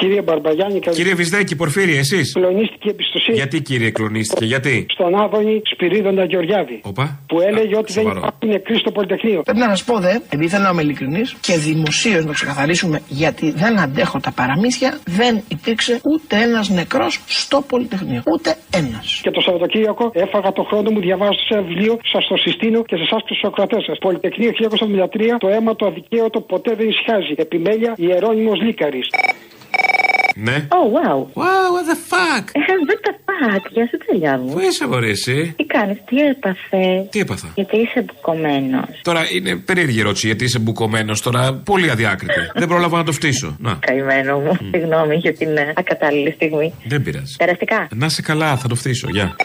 Κύριε Μπαρμπαγιάννη, καλή- Κύριε Βυσδέκη, Πορφύρη, εσείς; Κλονίστηκε η εμπιστοσύνη Γιατί κύριε κλονίστηκε, γιατί; στον Άδωνη Σπυρίδοντα Γεωργιάδη. Οπα. Που έλεγε ότι δεν σοβαρό. υπάρχουν νεκροί στο Πολυτεχνείο. Πρέπει να σας πω δε, επειδή θέλω να είμαι ειλικρινής και δημοσίως να ξεκαθαρίσουμε, γιατί δεν αντέχω τα παραμύθια, δεν υπήρξε ούτε ένας νεκρός στο Πολυτεχνείο. Ούτε ένας. Και το Σαββατοκύριακο έφαγα το χρόνο μου διαβάζοντας ένα βιβλίο, σας το συστήνω και σε εσάς τους Σοκρατές σας. Πολυτεχνείο 1973, το αίμα το αδικαίωτο ποτέ δεν ησυχάζει. Επιμέλεια Ιερόνιμο Λίκαρη. Ναι. Oh, wow. Wow, what the fuck; Ε, What the fuck, γεια σου τρελιά μου. Πού είσαι, αγόρι, εσύ; Τι κάνεις, τι έπαθε; Τι έπαθα; Γιατί είσαι μπουκωμένος. Τώρα είναι περίεργη ερώτηση γιατί είσαι μπουκωμένος τώρα. Πολύ αδιάκριτη. δεν πρόλαβα να το φτύσω. Να. Καημένο μου, συγγνώμη για την ε, ακατάλληλη στιγμή. Δεν πειράζει. Περαστικά. Να σε καλά, θα το φτύσω. Γεια.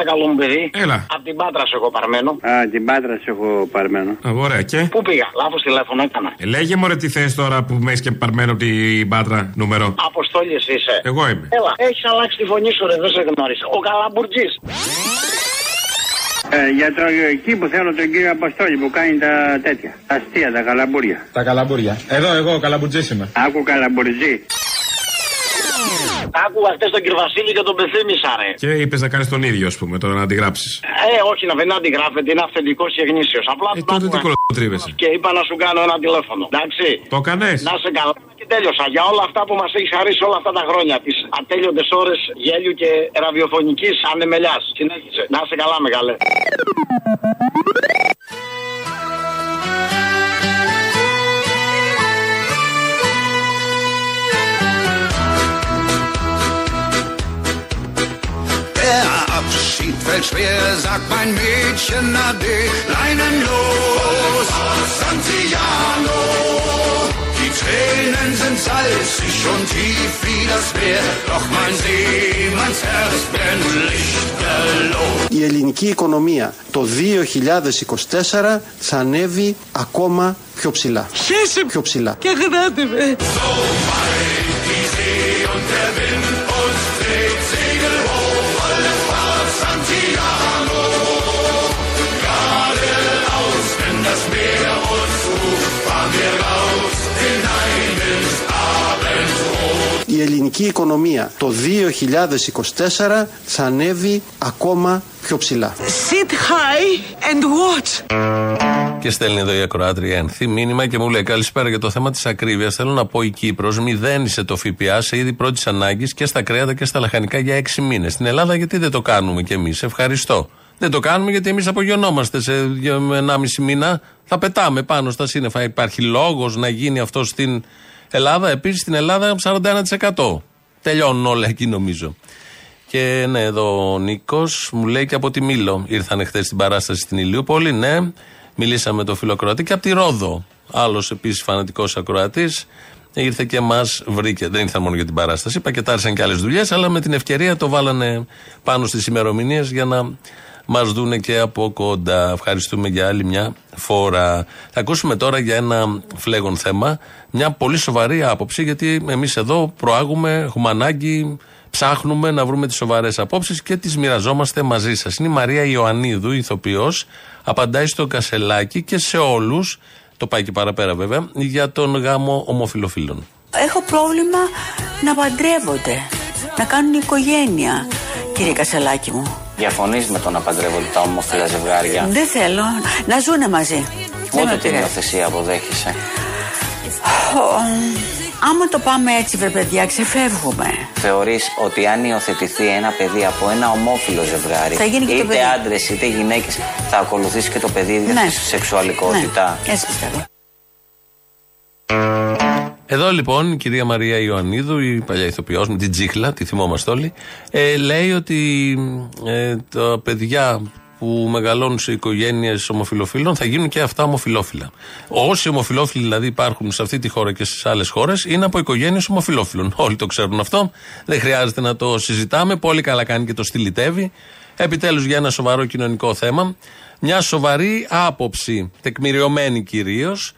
Έλα, καλό μου παιδί. Έλα. Από την Πάτρα σου έχω παρμένο. Α, την Πάτρα σου έχω παρμένο. Α, ωραία, και; Πού πήγα, λάθος τηλέφωνο έκανα. Ε, λέγε μου, ρε, τι θες τώρα που με έχεις και παρμένο από την πάτρα νούμερο. Αποστόλης είσαι. Εγώ είμαι. Έλα, έχεις αλλάξει τη φωνή σου, ρε, δεν σε γνώρισα. Ο Καλαμπουρτζή. Ε, για το εκεί που θέλω τον κύριο Αποστόλη που κάνει τα τέτοια. Τα αστεία, τα καλαμπούρια. Τα καλαμπούρια. Εδώ, εγώ, καλαμπουρτζή είμαι. Άκου καλαμπουρτζή. Άκουγα χτε τον κύριο Βασίλη και τον πεθύμησα, ρε. Και είπες να κάνεις τον ίδιο, ας πούμε, τώρα να αντιγράψεις. Ε, όχι, να δεν αντιγράφεται, είναι αυθεντικός και γνήσιος. Απλά Ε, τον τότε τι άκουγα κολοτρίβεσαι. Και είπα να σου κάνω ένα τηλέφωνο. Εντάξει. Το έκανε. Να σε καλά. Και τέλειωσα. Για όλα αυτά που μας έχεις χαρίσει όλα αυτά τα χρόνια. Τι ατέλειωτες ώρες γέλιου και ραδιοφωνικής ανεμελιάς. Συνέχισε. Να σε καλά, μεγάλε. Fällt schwer, sagt mein Mädchen Ade. Leinen los, Santiano. Die Tränen sind salzig und tief wie das Meer. Doch mein Seemannsherz brennt lichterloh. Η ελληνική οικονομία το 2024 θα ανέβει ακόμα πιο ψηλά. Χέσε Πιο ψηλά. και αγράτε με. Die Η ελληνική οικονομία το 2024 θα ανέβει ακόμα πιο ψηλά. Sit high and watch. Και στέλνει εδώ η ακροάτρια Ένθη μήνυμα και μου λέει καλησπέρα για το θέμα της ακρίβειας. Θέλω να πω η Κύπρος μηδένισε το ΦΠΑ σε είδη πρώτης ανάγκης και στα κρέατα και στα λαχανικά για έξι μήνες. Στην Ελλάδα γιατί δεν το κάνουμε κι εμείς; Ευχαριστώ. Δεν το κάνουμε γιατί εμείς απογειωνόμαστε σε 1,5 μήνα. Θα πετάμε πάνω στα σύννεφα. Υπάρχει λόγος να γίνει αυτό στην Ελλάδα. Επίσης στην Ελλάδα 41%. Τελειώνουν όλα εκεί νομίζω. Και ναι, εδώ ο Νίκος μου λέει και από τη Μήλο. Ήρθαν χθες στην παράσταση στην Ηλιούπολη. Ναι, μιλήσαμε με τον φιλοκροατή και από τη Ρόδο. Άλλος επίσης φανατικός ακροατής. Ήρθε και μας βρήκε. Δεν ήρθαν μόνο για την παράσταση. Πακετάρισαν και άλλες δουλειές, αλλά με την ευκαιρία το βάλανε πάνω στις ημερομηνίες για να μας δούνε και από κοντά. Ευχαριστούμε για άλλη μια φορά. Θα ακούσουμε τώρα για ένα φλέγον θέμα. Μια πολύ σοβαρή άποψη, γιατί εμείς εδώ προάγουμε, έχουμε ανάγκη ψάχνουμε να βρούμε τις σοβαρές απόψεις και τις μοιραζόμαστε μαζί σας. Είναι η Μαρία Ιωαννίδου, ηθοποιός, απαντάει στο Κασελάκι και σε όλους, το πάει και παραπέρα βέβαια, για τον γάμο ομοφιλοφίλων. Έχω πρόβλημα να παντρεύονται, να κάνουν οικογένεια, κύριε Κασελάκη μου. Διαφωνείς με το να παντρεύονται τα ομόφυλα ζευγάρια; Δεν θέλω να ζουνε μαζί. Δεν με Ούτε την πειράζει. υιοθεσία αποδέχεσαι. Ω, Άμα το πάμε έτσι, βρε παιδιά, ξεφεύγουμε. Θεωρείς ότι αν υιοθετηθεί ένα παιδί από ένα ομόφυλο ζευγάρι, Θα γίνει και το είτε παιδί. άντρες είτε γυναίκες, θα ακολουθήσει και το παιδί ίδια Ναι. τη σεξουαλικότητα; Ναι, έτσι πιστεύω. Εδώ λοιπόν η κυρία Μαρία Ιωαννίδου, η παλιά ηθοποιός με την τσίχλα, τη θυμόμαστε όλοι, ε, λέει ότι ε, τα παιδιά που μεγαλώνουν σε οικογένειες ομοφυλοφίλων θα γίνουν και αυτά ομοφυλόφιλα. Όσοι ομοφυλόφιλοι δηλαδή υπάρχουν σε αυτή τη χώρα και στις άλλες χώρες είναι από οικογένειες ομοφυλόφιλων. Όλοι το ξέρουν αυτό. Δεν χρειάζεται να το συζητάμε. Πολύ καλά κάνει και το στυλιτεύει. Επιτέλους για ένα σοβαρό κοινωνικό θέμα. Μια σοβαρή άποψη, τεκμηριωμένη κυρίως,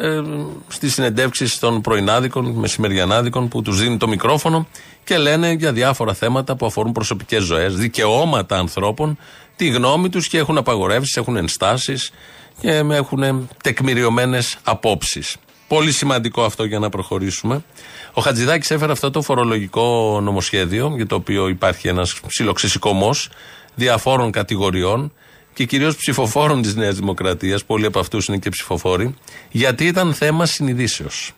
ε, στις συνεντεύξεις των πρωινάδικων, μεσημεριανάδικων που τους δίνει το μικρόφωνο και λένε για διάφορα θέματα που αφορούν προσωπικές ζωές, δικαιώματα ανθρώπων, τη γνώμη τους και έχουν απαγορεύσεις, έχουν ενστάσεις και έχουν τεκμηριωμένες απόψεις. Πολύ σημαντικό αυτό για να προχωρήσουμε. Ο Χατζηδάκης έφερε αυτό το φορολογικό νομοσχέδιο, για το οποίο υπάρχει ένας ψιλοξεσηκωμό διαφόρων κατηγοριών και κυρίως ψηφοφόρων της Νέας Δημοκρατίας. Πολλοί από αυτούς είναι και ψηφοφόροι, γιατί ήταν θέμα συνειδήσεως.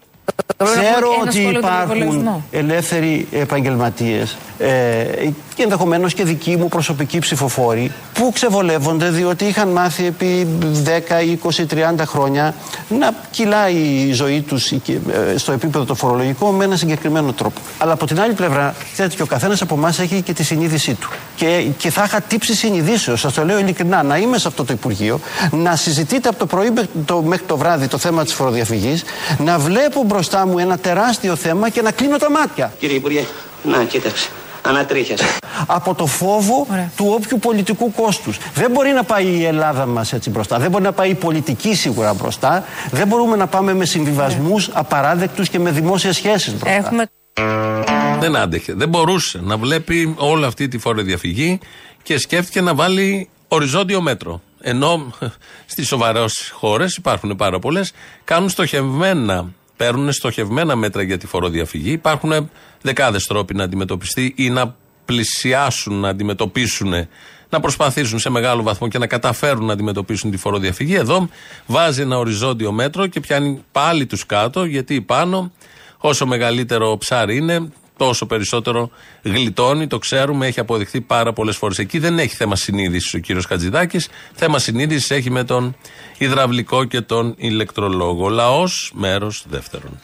Ξέρω ένα ότι σχόλιο του υπάρχουν προπολογισμού. ελεύθεροι επαγγελματίες ε, και ενδεχομένως και δικοί μου προσωπικοί ψηφοφόροι που ξεβολεύονται διότι είχαν μάθει επί 10, 20, 30 χρόνια να κυλάει η ζωή τους στο επίπεδο το φορολογικό με ένα συγκεκριμένο τρόπο. Αλλά από την άλλη πλευρά, ξέρετε, και ο καθένας από εμάς έχει και τη συνείδησή του. Και, και θα είχα τύψει συνειδήσεως, σας το λέω ειλικρινά, να είμαι σε αυτό το Υπουργείο, να συζητείτε από το πρωί μέχρι το, μέχρι το βράδυ το θέμα της φοροδιαφυγής, να βλέπω μπροστά μου ένα τεράστιο θέμα και να κλείνω τα μάτια. Κύριε Υπουργέ, να κοίταξε. Ανατρίχιασε. Από το φόβο του όποιου πολιτικού κόστους. Δεν μπορεί να πάει η Ελλάδα μας έτσι μπροστά. Δεν μπορεί να πάει η πολιτική σίγουρα μπροστά. Δεν μπορούμε να πάμε με συμβιβασμούς απαράδεκτους και με δημόσιες σχέσεις μπροστά. Έχουμε Δεν άντεχε. Δεν μπορούσε να βλέπει όλη αυτή τη φοροδιαφυγή και σκέφτηκε να βάλει οριζόντιο μέτρο. Ενώ στις σοβαρές χώρες υπάρχουν πάρα πολλές, κάνουν στοχευμένα, παίρνουν στοχευμένα μέτρα για τη φοροδιαφυγή. Υπάρχουν δεκάδες τρόποι να αντιμετωπιστεί ή να πλησιάσουν, να αντιμετωπίσουν, να προσπαθήσουν σε μεγάλο βαθμό και να καταφέρουν να αντιμετωπίσουν τη φοροδιαφυγή. Εδώ βάζει ένα οριζόντιο μέτρο και πιάνει πάλι τους κάτω, γιατί πάνω όσο μεγαλύτερο ψάρι είναι, τόσο περισσότερο γλιτώνει. Το ξέρουμε, έχει αποδειχθεί πάρα πολλές φορές. Εκεί δεν έχει θέμα συνείδησης ο κύριος Χατζηδάκης. Θέμα συνείδησης έχει με τον υδραυλικό και τον ηλεκτρολόγο. Λαός, μέρος δεύτερον.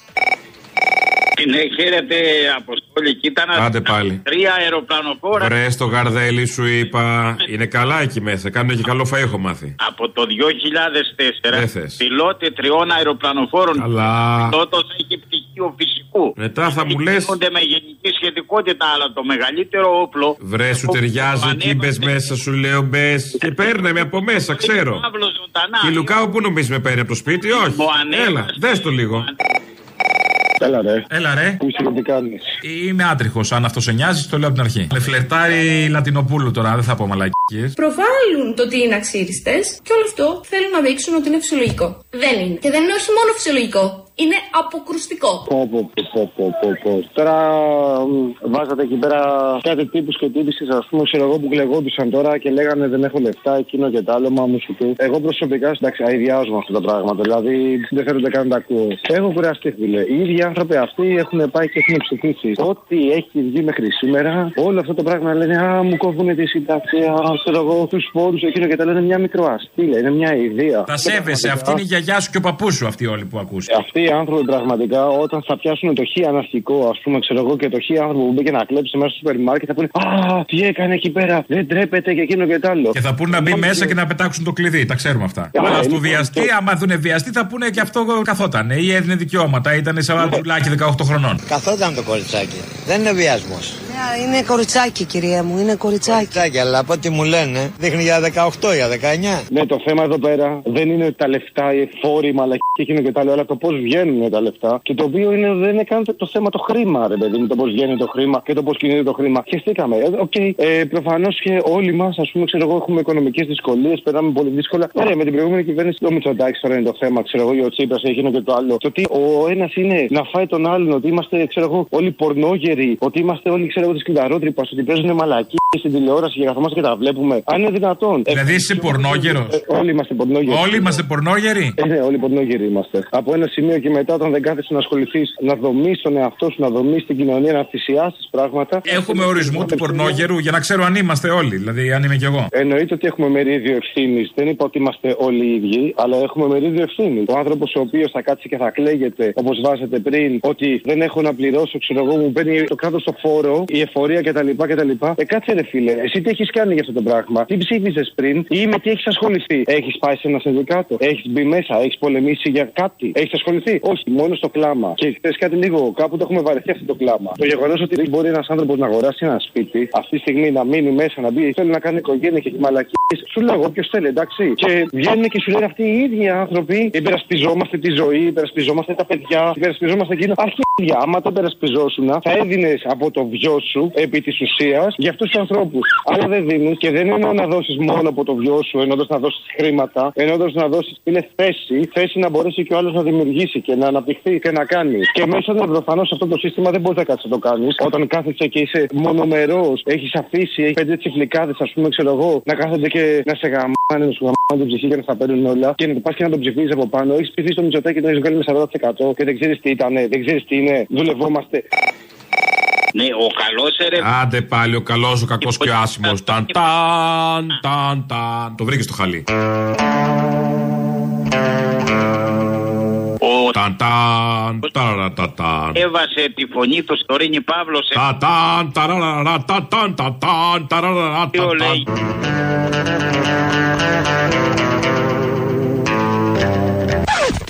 Ναι, χαίρετε Αποστόλη. Κοίτα να Άντε πάλι. τρία αεροπλανοφόρα Βρε το γαρδέλι σου είπα. Είναι καλά εκεί μέσα. Κάνουν και καλό φαΐ έχω μάθει. από το 2004. Δεν θες. Πιλότη τριών αεροπλανοφόρων. Καλά. Τότος έχει πτυχίο φυσικού. Μετά θα μου λες Γίνονται με γενική σχετικότητα, αλλά το μεγαλύτερο όπλο. Βρε σου ταιριάζει εκεί μπες μέσα σου λέω μπες. Και παίρνε με από μέσα ξέρω. Παύλος ζωντανά. Και η Λουκάου που νομίζεις με παίρνει από το σπίτι, όχι. Έλα, δες το λίγο. Έλα ρε. Έλα ρε. Πού είσαι, τι κάνεις; Είμαι άτριχος. Αν αυτός σε νοιάζει, το λέω από την αρχή. Με φλερτάρει Λατινοπούλου τώρα, δεν θα πω μαλακίες. Προβάλλουν το ότι είναι αξίριστε και όλο αυτό θέλουν να δείξουν ότι είναι φυσιολογικό. Δεν είναι. Και δεν είναι όχι μόνο φυσιολογικό, είναι αποκρουστικό. Πω, πω, πω, πω, πω, πω, πω. Τώρα μ, βάζατε εκεί πέρα κάτι τύπους και τύπησει, ας πούμε, ξέρω εγώ που κλεγόντουσαν τώρα και λέγανε δεν έχω λεφτά, εκείνο και το άλλο, μα μου σου πει. Εγώ προσωπικά, εντάξει, αειδιάζομαι αυτά τα πράγματα. Δηλαδή δεν θέλω καν να τα ακούω. Έχω κουραστεί, φίλε. Οι ίδιοι άνθρωποι αυτοί έχουν πάει και έχουν ψηφίσει. Ό,τι έχει βγει μέχρι σήμερα, όλο αυτό το πράγμα λένε Α, μου κόβουν τη σύνταξη, Α, ξέρω εγώ, τους φόρου, εκείνο και τα λένε μια μικροαστήλα. Είναι μια ιδέα. Τα σέβεσαι, αυτή είναι η γιαγιά σου και ο παππούς σου αυτοί όλοι που ακούς. Αυτοί οι άνθρωποι πραγματικά όταν θα πιάσουν το χ αναρχικό, ας πούμε, ξέρω εγώ, και το χ άνθρωπο που μπήκε να κλέψει μέσα στο σούπερ μάρκετ, θα πούνε Α, τι έκανε εκεί πέρα, δεν τρέπεται και εκείνο και τ' άλλο. Και θα πούνε να μπει μέσα και να πετάξουν το κλειδί, τα ξέρουμε αυτά. Α, Αλλά ε, στο λοιπόν, βιαστή, το- άμα δουν βιαστή, θα πούνε και αυτό καθόταν. Ή έδινε δικαιώματα, ήταν σε βαμπουλάκι 18 χρονών. Καθόταν το κοριτσάκι. Δεν είναι βιασμός. Είναι κοριτσάκι, κυρία μου, είναι κοριτσάκι. Κοριτσάκι, αλλά από ό,τι μου λένε, δείχνει για 18, για 19. Ναι, το θέμα εδώ πέρα δεν είναι τα λεφτά, οι φόροι, μαλακίες, εκείνο και τ' άλλο, αλλά το πώς βγαίνουν τα λεφτά. Και το οποίο είναι, δεν είναι καν το θέμα το χρήμα, ρε παιδί μου, το πώς βγαίνει το χρήμα και το πώς κινείται το χρήμα. Χεστήκαμε. Ε, Οκ, ε, προφανώς και όλοι μας, ας πούμε, ξέρω εγώ, έχουμε οικονομικές δυσκολίες, περνάμε πολύ δύσκολα. Ωραία, με την προηγούμενη κυβέρνηση, το Μητσοτάκη τώρα είναι το θέμα, ξέρω εγώ, ή ο Τσίπρα, εκείνο και το άλλο. Το ότι ο ένας είναι να φάει τον άλλον, ότι είμαστε, ξέρω εγώ, όλοι πορνόγεροι, ότι είμαστε όλοι, ξέρω ξέρω εγώ τη κλειδαρότρυπα ότι παίζουν μαλακή στην τηλεόραση και καθόμαστε και τα βλέπουμε. Αν είναι δυνατόν. Δηλαδή είσαι πορνόγερος. Ε, όλοι είμαστε πορνόγεροι. Όλοι είμαστε πορνόγεροι; Ε, ναι, όλοι πορνόγεροι είμαστε. Από ένα σημείο και μετά, όταν δεν κάθεσαι να ασχοληθείς, να δομείς τον εαυτό σου, να δομείς την κοινωνία, να θυσιάσεις πράγματα. Έχουμε ορισμό του πορνόγερου για να ξέρω αν είμαστε όλοι. Δηλαδή, αν είμαι κι εγώ. Εννοείται ότι έχουμε μερίδιο ευθύνης. Δεν είπα ότι είμαστε όλοι οι ίδιοι, αλλά έχουμε μερίδιο ευθύνης. Ο άνθρωπος ο οποίος θα κάτσει και θα κλαίγεται, όπως βάζετε πριν, ότι δεν έχω να πληρώσω, ξέρω εγώ, μου παίρνει το κράτος το φόρο, η εφορία κτλ. κτλ. Ε, κάτσε ρε φίλε, εσύ τι έχεις κάνει για αυτό το πράγμα, τι ψήφιζε πριν; Ή με τι έχεις ασχοληθεί; Έχεις πάει σε ένα συνδικάτο, έχεις μπει μέσα, έχεις πολεμήσει για κάτι, έχεις ασχοληθεί; Όχι, μόνο στο κλάμα. Και θες κάτι λίγο, κάπου το έχουμε βαρεθεί αυτό το κλάμα. Το γεγονός ότι δεν μπορεί ένας άνθρωπος να αγοράσει ένα σπίτι, αυτή τη στιγμή να μείνει μέσα, να μπει, θέλει να κάνει οικογένεια και μαλακή. Σου λέω, όποιος θέλει, εντάξει. Και βγαίνουν και σου λένε αυτοί οι ίδιοι άνθρωποι, υπερασπιζόμαστε τη ζωή, υπερασπιζόμαστε τα παιδιά, υπερασπιζόμαστε εκείνο. Αρχίδια, άμα το υπερασπιζόσουν, θα έδινες από το βιός σου επί της ουσίας για αυτούς τους ανθρώπους. Αλλά δεν δίνει και δεν εννοώ να δώσεις μόνο από το βιό σου, εννοώντα να δώσεις χρήματα, εννοώντα να δώσεις είναι θέση, θέση να μπορέσει και ο άλλος να δημιουργήσει και να αναπτυχθεί και να κάνει. Και μέσα να προφανώς αυτό το σύστημα δεν μπορείς να κάτσεις να το κάνεις. Όταν κάθεσαι και είσαι μονομερός, έχεις αφήσει, έχεις πέντε τσιφλικάδες, ας πούμε, ξέρω εγώ, να κάθονται και να σε γαμάνε, να σου γαμάνε την ψυχή και να στα παίρνουν όλα και να πας και να τον ψηφίζεις από πάνω. Έχεις ψηφίσει το μυτσοτάκι και τον έχεις βγάλει με 40% και δεν ξέρεις τι ήταν, δεν ξέρεις τι είναι. Δουλευόμαστε. Ναι, ο καλός ρε. Άντε πάλι, ο καλός, ο κακός και ο άσημος. Ταν, ταν, ταν, ταν. Το βρήκες στο χαλί. Ο Ταν, ταν, ταραρατατάν. έβασε τη φωνή του στο Ρήνι Παύλος σε Τα ταν, ταραρατατάν, τα ταν, ταραρατατάν. λέει.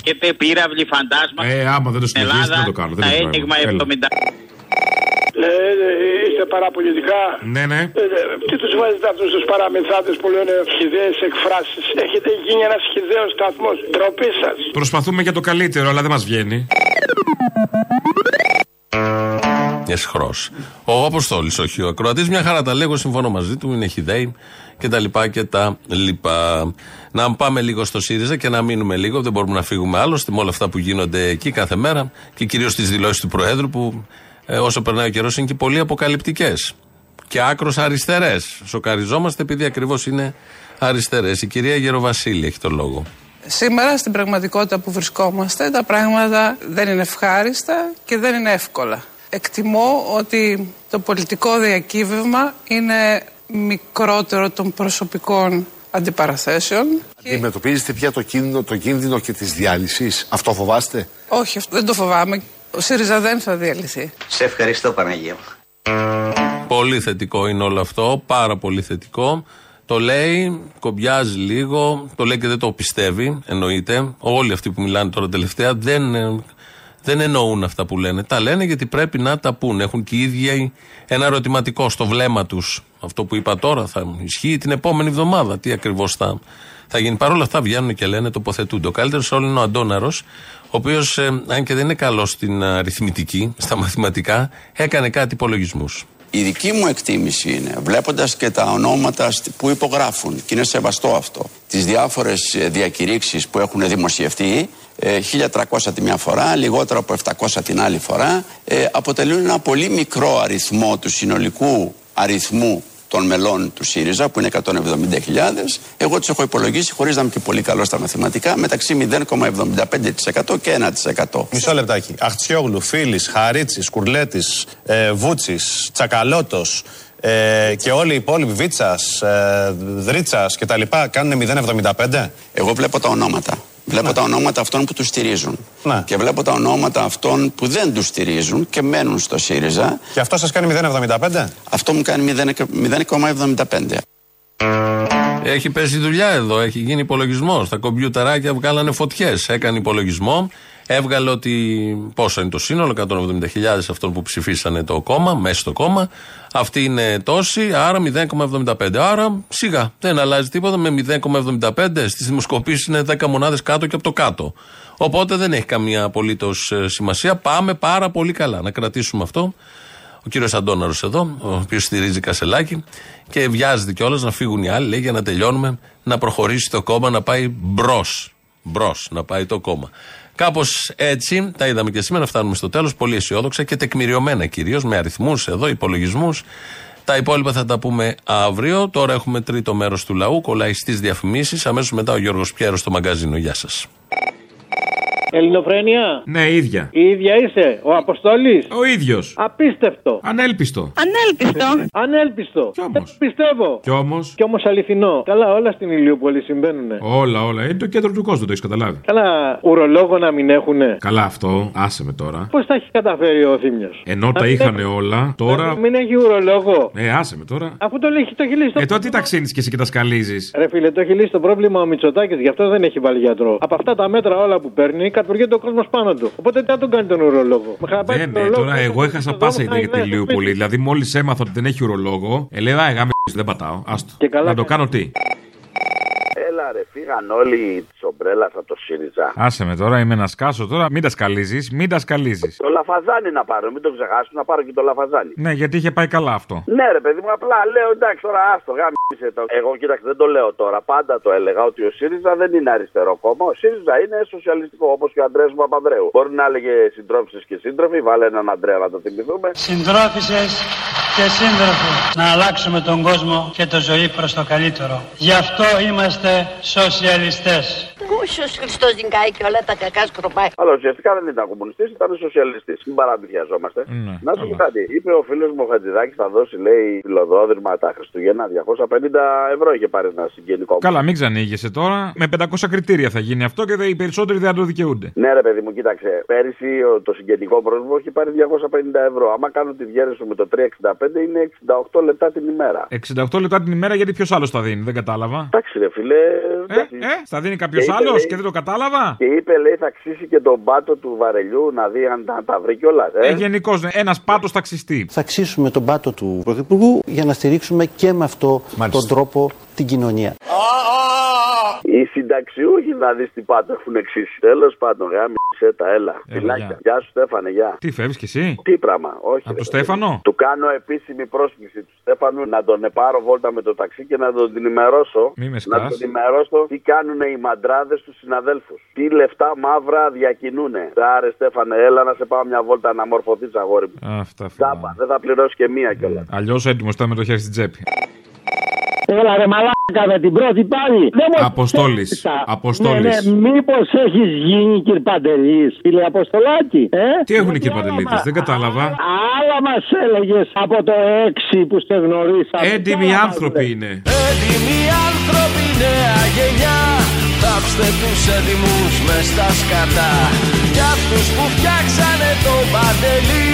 Και τε πύραυλοι φαντάσματα. Ε, άμα δεν το στην συνεχίσει, Ελλάδα, δεν το κάνω. Δεν Τα έχει ένιγμα νόημα. Έλα. 70. Ε, ε, είστε παραπολιτικά. Ναι, ναι. Ε, ε, τι τους βάζετε αυτούς τους παραμυθάτε που λένε χιδαίε εκφράσεις; Έχετε γίνει ένας χιδαίο σταθμός. Τροπή σας. Προσπαθούμε για το καλύτερο, αλλά δεν μας βγαίνει. Εσχρό. Ο Αποστόλης, όχι ο ακροατής, μια χαρά τα λέγω, συμφωνώ μαζί του, είναι χιδαίοι και τα λοιπά και τα λοιπά. Να πάμε λίγο στο ΣΥΡΙΖΑ και να μείνουμε λίγο, δεν μπορούμε να φύγουμε άλλωστε με όλα αυτά που γίνονται εκεί κάθε μέρα και κυρίως τις δηλώσεις του Προέδρου που ε, όσο περνάει ο καιρός είναι και πολύ αποκαλυπτικές. Και άκρος αριστερές. Σοκαριζόμαστε επειδή ακριβώς είναι αριστερές. Η κυρία Γεροβασίλη έχει το λόγο. Σήμερα στην πραγματικότητα που βρισκόμαστε τα πράγματα δεν είναι ευχάριστα και δεν είναι εύκολα. Εκτιμώ ότι το πολιτικό διακύβευμα είναι μικρότερο των προσωπικών αντιπαραθέσεων. Αντιμετωπίζετε πια το κίνδυνο, το κίνδυνο και τη διάλυσης. Αυτό φοβάστε; Όχι, αυτό δεν το φοβάμαι. Ο ΣΥΡΙΖΑ δεν θα διαλυθεί. Σε ευχαριστώ Παναγία μου. Πολύ θετικό είναι όλο αυτό, πάρα πολύ θετικό. Το λέει, κομπιάζει λίγο, το λέει και δεν το πιστεύει, εννοείται. Όλοι αυτοί που μιλάνε τώρα τελευταία δεν, ε, δεν εννοούν αυτά που λένε. Τα λένε γιατί πρέπει να τα πούν. Έχουν και οι ίδιοι ένα ερωτηματικό στο βλέμμα τους. Αυτό που είπα τώρα θα ισχύει την επόμενη εβδομάδα. Τι ακριβώς θα, θα γίνει. Παρ' όλα αυτά βγαίνουν και λένε, τοποθετούνται. Ο καλύτερος όλων είναι ο Αντόναρο, ο οποίο, αν και δεν είναι καλός στην αριθμητική, στα μαθηματικά, έκανε κάτι υπολογισμούς. Η δική μου εκτίμηση είναι, βλέποντας και τα ονόματα σ- που υπογράφουν, και είναι σεβαστό αυτό, τις διάφορες ε, διακηρύξεις που έχουν δημοσιευτεί, ε, 1300 τη μια φορά, λιγότερο από 700 την άλλη φορά, ε, αποτελούν ένα πολύ μικρό αριθμό του συνολικού αριθμού των μελών του ΣΥΡΙΖΑ, που είναι 170.000. Εγώ τους έχω υπολογίσει, χωρίς να είμαι και πολύ καλός στα μαθηματικά, μεταξύ 0,75% και 1%. Μισό λεπτάκι. Αχτσιόγλου, Φίλης, Χαρίτσι, Κουρλέτης, ε, Βούτσης, Τσακαλώτος ε, και όλοι οι υπόλοιποι Βίτσας, ε, Δρίτσας κτλ. κάνουν 0,75. Εγώ βλέπω τα ονόματα. Βλέπω τα ονόματα αυτών που τους στηρίζουν. Και βλέπω τα ονόματα αυτών που δεν τους στηρίζουν και μένουν στο ΣΥΡΙΖΑ. Και αυτό σας κάνει 0,75. Αυτό μου κάνει 0,75. Έχει πέσει δουλειά εδώ, έχει γίνει υπολογισμός. Τα κομπιουτεράκια βγάλανε φωτιές. Έκανε υπολογισμό, έβγαλε ότι πόσο είναι το σύνολο, 170.000 αυτών που ψηφίσανε το κόμμα, μέσα στο κόμμα. Αυτή είναι τόση, άρα 0,75. Άρα σιγά, δεν αλλάζει τίποτα. Με 0,75 στις δημοσκοπήσεις είναι 10 μονάδες κάτω και από το κάτω. Οπότε δεν έχει καμία απολύτως σημασία. Πάμε πάρα πολύ καλά. Να κρατήσουμε αυτό. Ο κύριος Αντώναρος εδώ, ο οποίος στηρίζει Κασελάκη και βιάζεται κιόλας να φύγουν οι άλλοι, λέει, για να τελειώνουμε, να προχωρήσει το κόμμα, να πάει μπρος. Μπρος, να πάει το κόμμα. Κάπως έτσι, τα είδαμε και σήμερα, φτάνουμε στο τέλος, πολύ αισιόδοξα και τεκμηριωμένα κυρίως, με αριθμούς εδώ, υπολογισμούς. Τα υπόλοιπα θα τα πούμε αύριο. Τώρα έχουμε τρίτο μέρος του λαού, κολλάει στις διαφημίσεις. Αμέσως μετά ο Γιώργος Πιέρος στο μαγκαζίνο. Γεια σας. Ελληνοφρένεια; Ναι, ίδια. Η ίδια είσαι. Ο Αποστόλης; Ο ίδιος. Απίστευτο. Ανέλπιστο. Ανέλπιστο. Ανέλπιστο. Κι όμως. πιστεύω. Κι όμως. Κι όμως αληθινό. Καλά, όλα στην Ηλιούπολη συμβαίνουν. Όλα, όλα. Είναι το κέντρο του κόσμου, το έχεις καταλάβει. Καλά, ουρολόγο να μην έχουνε. Καλά, αυτό. Άσε με τώρα. Πώς τα έχει καταφέρει ο Θήμιος; Ενώ τα είχαν όλα, τώρα. Μην έχει ουρολόγο. Ε, άσε με τώρα. Αφού το λέει, το έχει λύσει. το Ε, τότε τι ταξίνεις και εσύ και τα σκαλίζεις; Ρε φίλε, το έχει λύσει το πρόβλημα ο Μητσοτάκης, γι' αυτό δεν έχει βάλει γιατρό. Από αυτά τα μέτρα όλα που παίρνει, κατουργείται ο κόσμος πάνω του. Οπότε τι θα τον κάνει τον ουρολόγο. Με χαρά πάει Δεν, τον ναι, ουρολόγο, τώρα εγώ έχασα στον πάσα δρόμο, ιδέα για χάει τη μέσα, Λιούπολη. σπίτι. Δηλαδή, μόλις έμαθα ότι δεν έχει ουρολόγο, έλεγα, «Ε, γάμι, δεν πατάω. Άστο. Να το κάνω τι. Έλα ρε, φύγαν όλοι της ομπρέλας από το ΣΥΡΙΖΑ. Άσε με τώρα, είμαι ένα σκάσο τώρα. Μην τα σκαλίζεις, μην τα σκαλίζεις. Το λαφαζάνι να πάρω, μην το ξεχάσω να πάρω και το λαφαζάνι. Ναι, γιατί είχε πάει καλά αυτό. Ναι, ρε παιδί μου, απλά λέω εντάξει τώρα άστο, γάμισε το. Εγώ κοίταξε, δεν το λέω τώρα. Πάντα το έλεγα ότι ο ΣΥΡΙΖΑ δεν είναι αριστερό κόμμα. Ο ΣΥΡΙΖΑ είναι σοσιαλιστικό όπως και ο Αντρέα Παπανδρέου. Μπορεί να έλεγε συντρόφισε και σύντροφοι, βάλε έναν Αντρέα να το θυμηθούμε. Συντρόφισσες και σύντροφοι, να αλλάξουμε τον κόσμο και το ζωή προς το καλύτερο. Γι' αυτό είμαστε σοσιαλιστές. Κούσιος Χριστός την κάει και όλα τα κακά σκροπάει. Αλλά ουσιαστικά δεν ήταν κομμουνιστής, ήταν σοσιαλιστής. Μην παραμυθιαζόμαστε. Ναι, να σου πω κάτι. Είπε ο φίλος μου ο Χατζηδάκης θα δώσει, λέει, φιλοδόδρυμα τα Χριστούγεννα. 250 ευρώ είχε πάρει ένα συγγενικό μου. Καλά, μην ξανήγεσαι τώρα. Με 500 κριτήρια θα γίνει αυτό και οι περισσότεροι δεν το δικαιούνται. Ναι, ρε παιδί μου, κοίταξε. Πέρυσι ο- το συγγενικό πρόσωπο έχει πάρει 250 ευρώ. Άμα κάνω τη διέρεση σου με το 365 είναι 68 λεπτά την ημέρα. 68 λεπτά την ημέρα γιατί ποιος άλλος θα δίνει, δεν κατάλαβα. Εντάξει, ρε φίλε. Ε, ε, θα δίνει κάποιος Και είπε, άλλος λέει- και δεν το κατάλαβα. Και είπε, λέει, θα ξύσει και τον πάτο του βαρελιού να δει αν τα, τα βρει κιόλας. Ε. Ε, Γενικώς, ένας πάτος ταξιστή. Θα ξύσουμε τον πάτο του Πρωθυπουργού για να στηρίξουμε και με αυτό τον τρόπο την κοινωνία. Οι συνταξιούχοι να δεις τι πάτο έχουν εξήσει. Τέλος πάντων, γάμισε τα, έλα. Φιλάκια. γεια. Γεια σου, Στέφανε, γεια. Τι φεύγεις κι εσύ; Τι πράγμα, όχι. Από ρε, το Στέφανο; Του κάνω επίσημη πρόσκληση του Στέφανου να τον πάρω βόλτα με το ταξί και να τον ενημερώσω. Μη με να σκάς. τον ενημερώσω τι κάνουν οι μαντράδες τους συναδέλφους. Τι λεφτά μαύρα διακινούνε. Άρε, Στέφανε, έλα να σε πάω μια βόλτα να μορφωθείς, αγόρι μου. Αυτά Τσάπα, δεν θα πληρώσει και μία κιόλας. Αλλιώς έτοιμος ήταν με το χέρι στην τσέπη. Έλα ρε μαλάκα με την πρώτη πάλι. Δεν μου Αποστόλης. έστεισα. Αποστόλης. Ναι, ναι, μήπως έχεις γίνει κύριε Παντελής, φίλε Αποστολάκη. Ε; Τι έχουν οι κυρπαντελίτε, δεν κατάλαβα. Άλλα μας έλεγες από το 6 που σε γνωρίσαμε. Έντιμοι Κι άλλα άνθρωποι μας είναι. Έτοιμοι άνθρωποι νέα γενιά Θάψτε τους έτοιμους μες στα σκατά Κι αυτούς που φτιάξανε το παντελή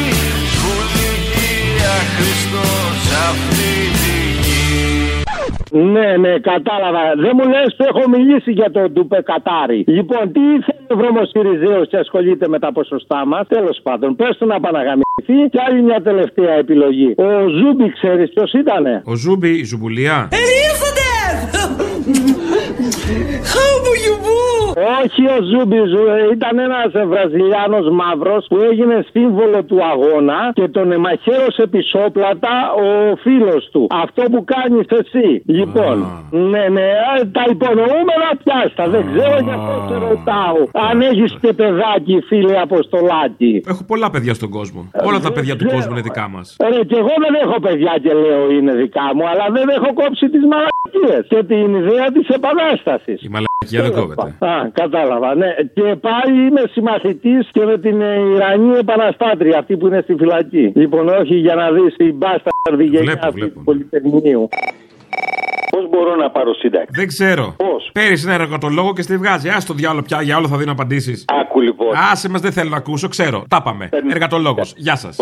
Σκουλικία Χριστός αυτή τη γη Ναι, ναι, κατάλαβα. Δεν μου λες που έχω μιλήσει για τον Τουπάκ Κατάρι. Λοιπόν, τι ήθελε ο Βρωμοσυριζέος και ασχολείται με τα ποσοστά μας; Τέλος πάντων, πες του να πα να γαμηθεί. Και άλλη μια τελευταία επιλογή. Ο Ζούμπι, ξέρεις ποιος ήτανε; Ο Ζούμπι, η Ζουμπουλιά. Ερίσατε! Όχι ο Ζούμπι, Ζου- ε, ήταν ένας Βραζιλιάνος μαύρος που έγινε σύμβολο του αγώνα και τον μαχαίρωσε πισόπλατα ο φίλος του. Αυτό που κάνεις εσύ. Λοιπόν, ναι, ναι, ε, τα υπονοούμενα πιάστα. Δεν ξέρω για αυτό σε ρωτάω. Αν έχεις και παιδάκι, φίλε Αποστολάκη. Έχω πολλά παιδιά στον κόσμο. Όλα τα παιδιά του κόσμου είναι δικά μας. Ρε, και εγώ δεν έχω παιδιά και λέω είναι δικά μου, αλλά δεν έχω κόψει τις μαλακίες και την ιδέα της επανάστασης. Η μαλακία δεν κόβεται. Α, κατάλαβα, ναι. Και πάλι είμαι συμμαθητής και με την ε, Ιρανή επαναστάτρια, αυτή που είναι στη φυλακή. Λοιπόν, όχι για να δεις την μπάστα γενιά αυτή του Πολυτεχνείου. Πώς μπορώ να πάρω σύνταξη; Δεν ξέρω. Πώς; Πέρυσι ένα εργατολόγο και στη βγάζει. Α το διάλογο πια, για όλο θα δίνω απαντήσεις. Άκου λοιπόν. Άσε μας, δεν θέλω να ακούσω, ξέρω. Τα πάμε. Εργατολόγος. Γεια σας.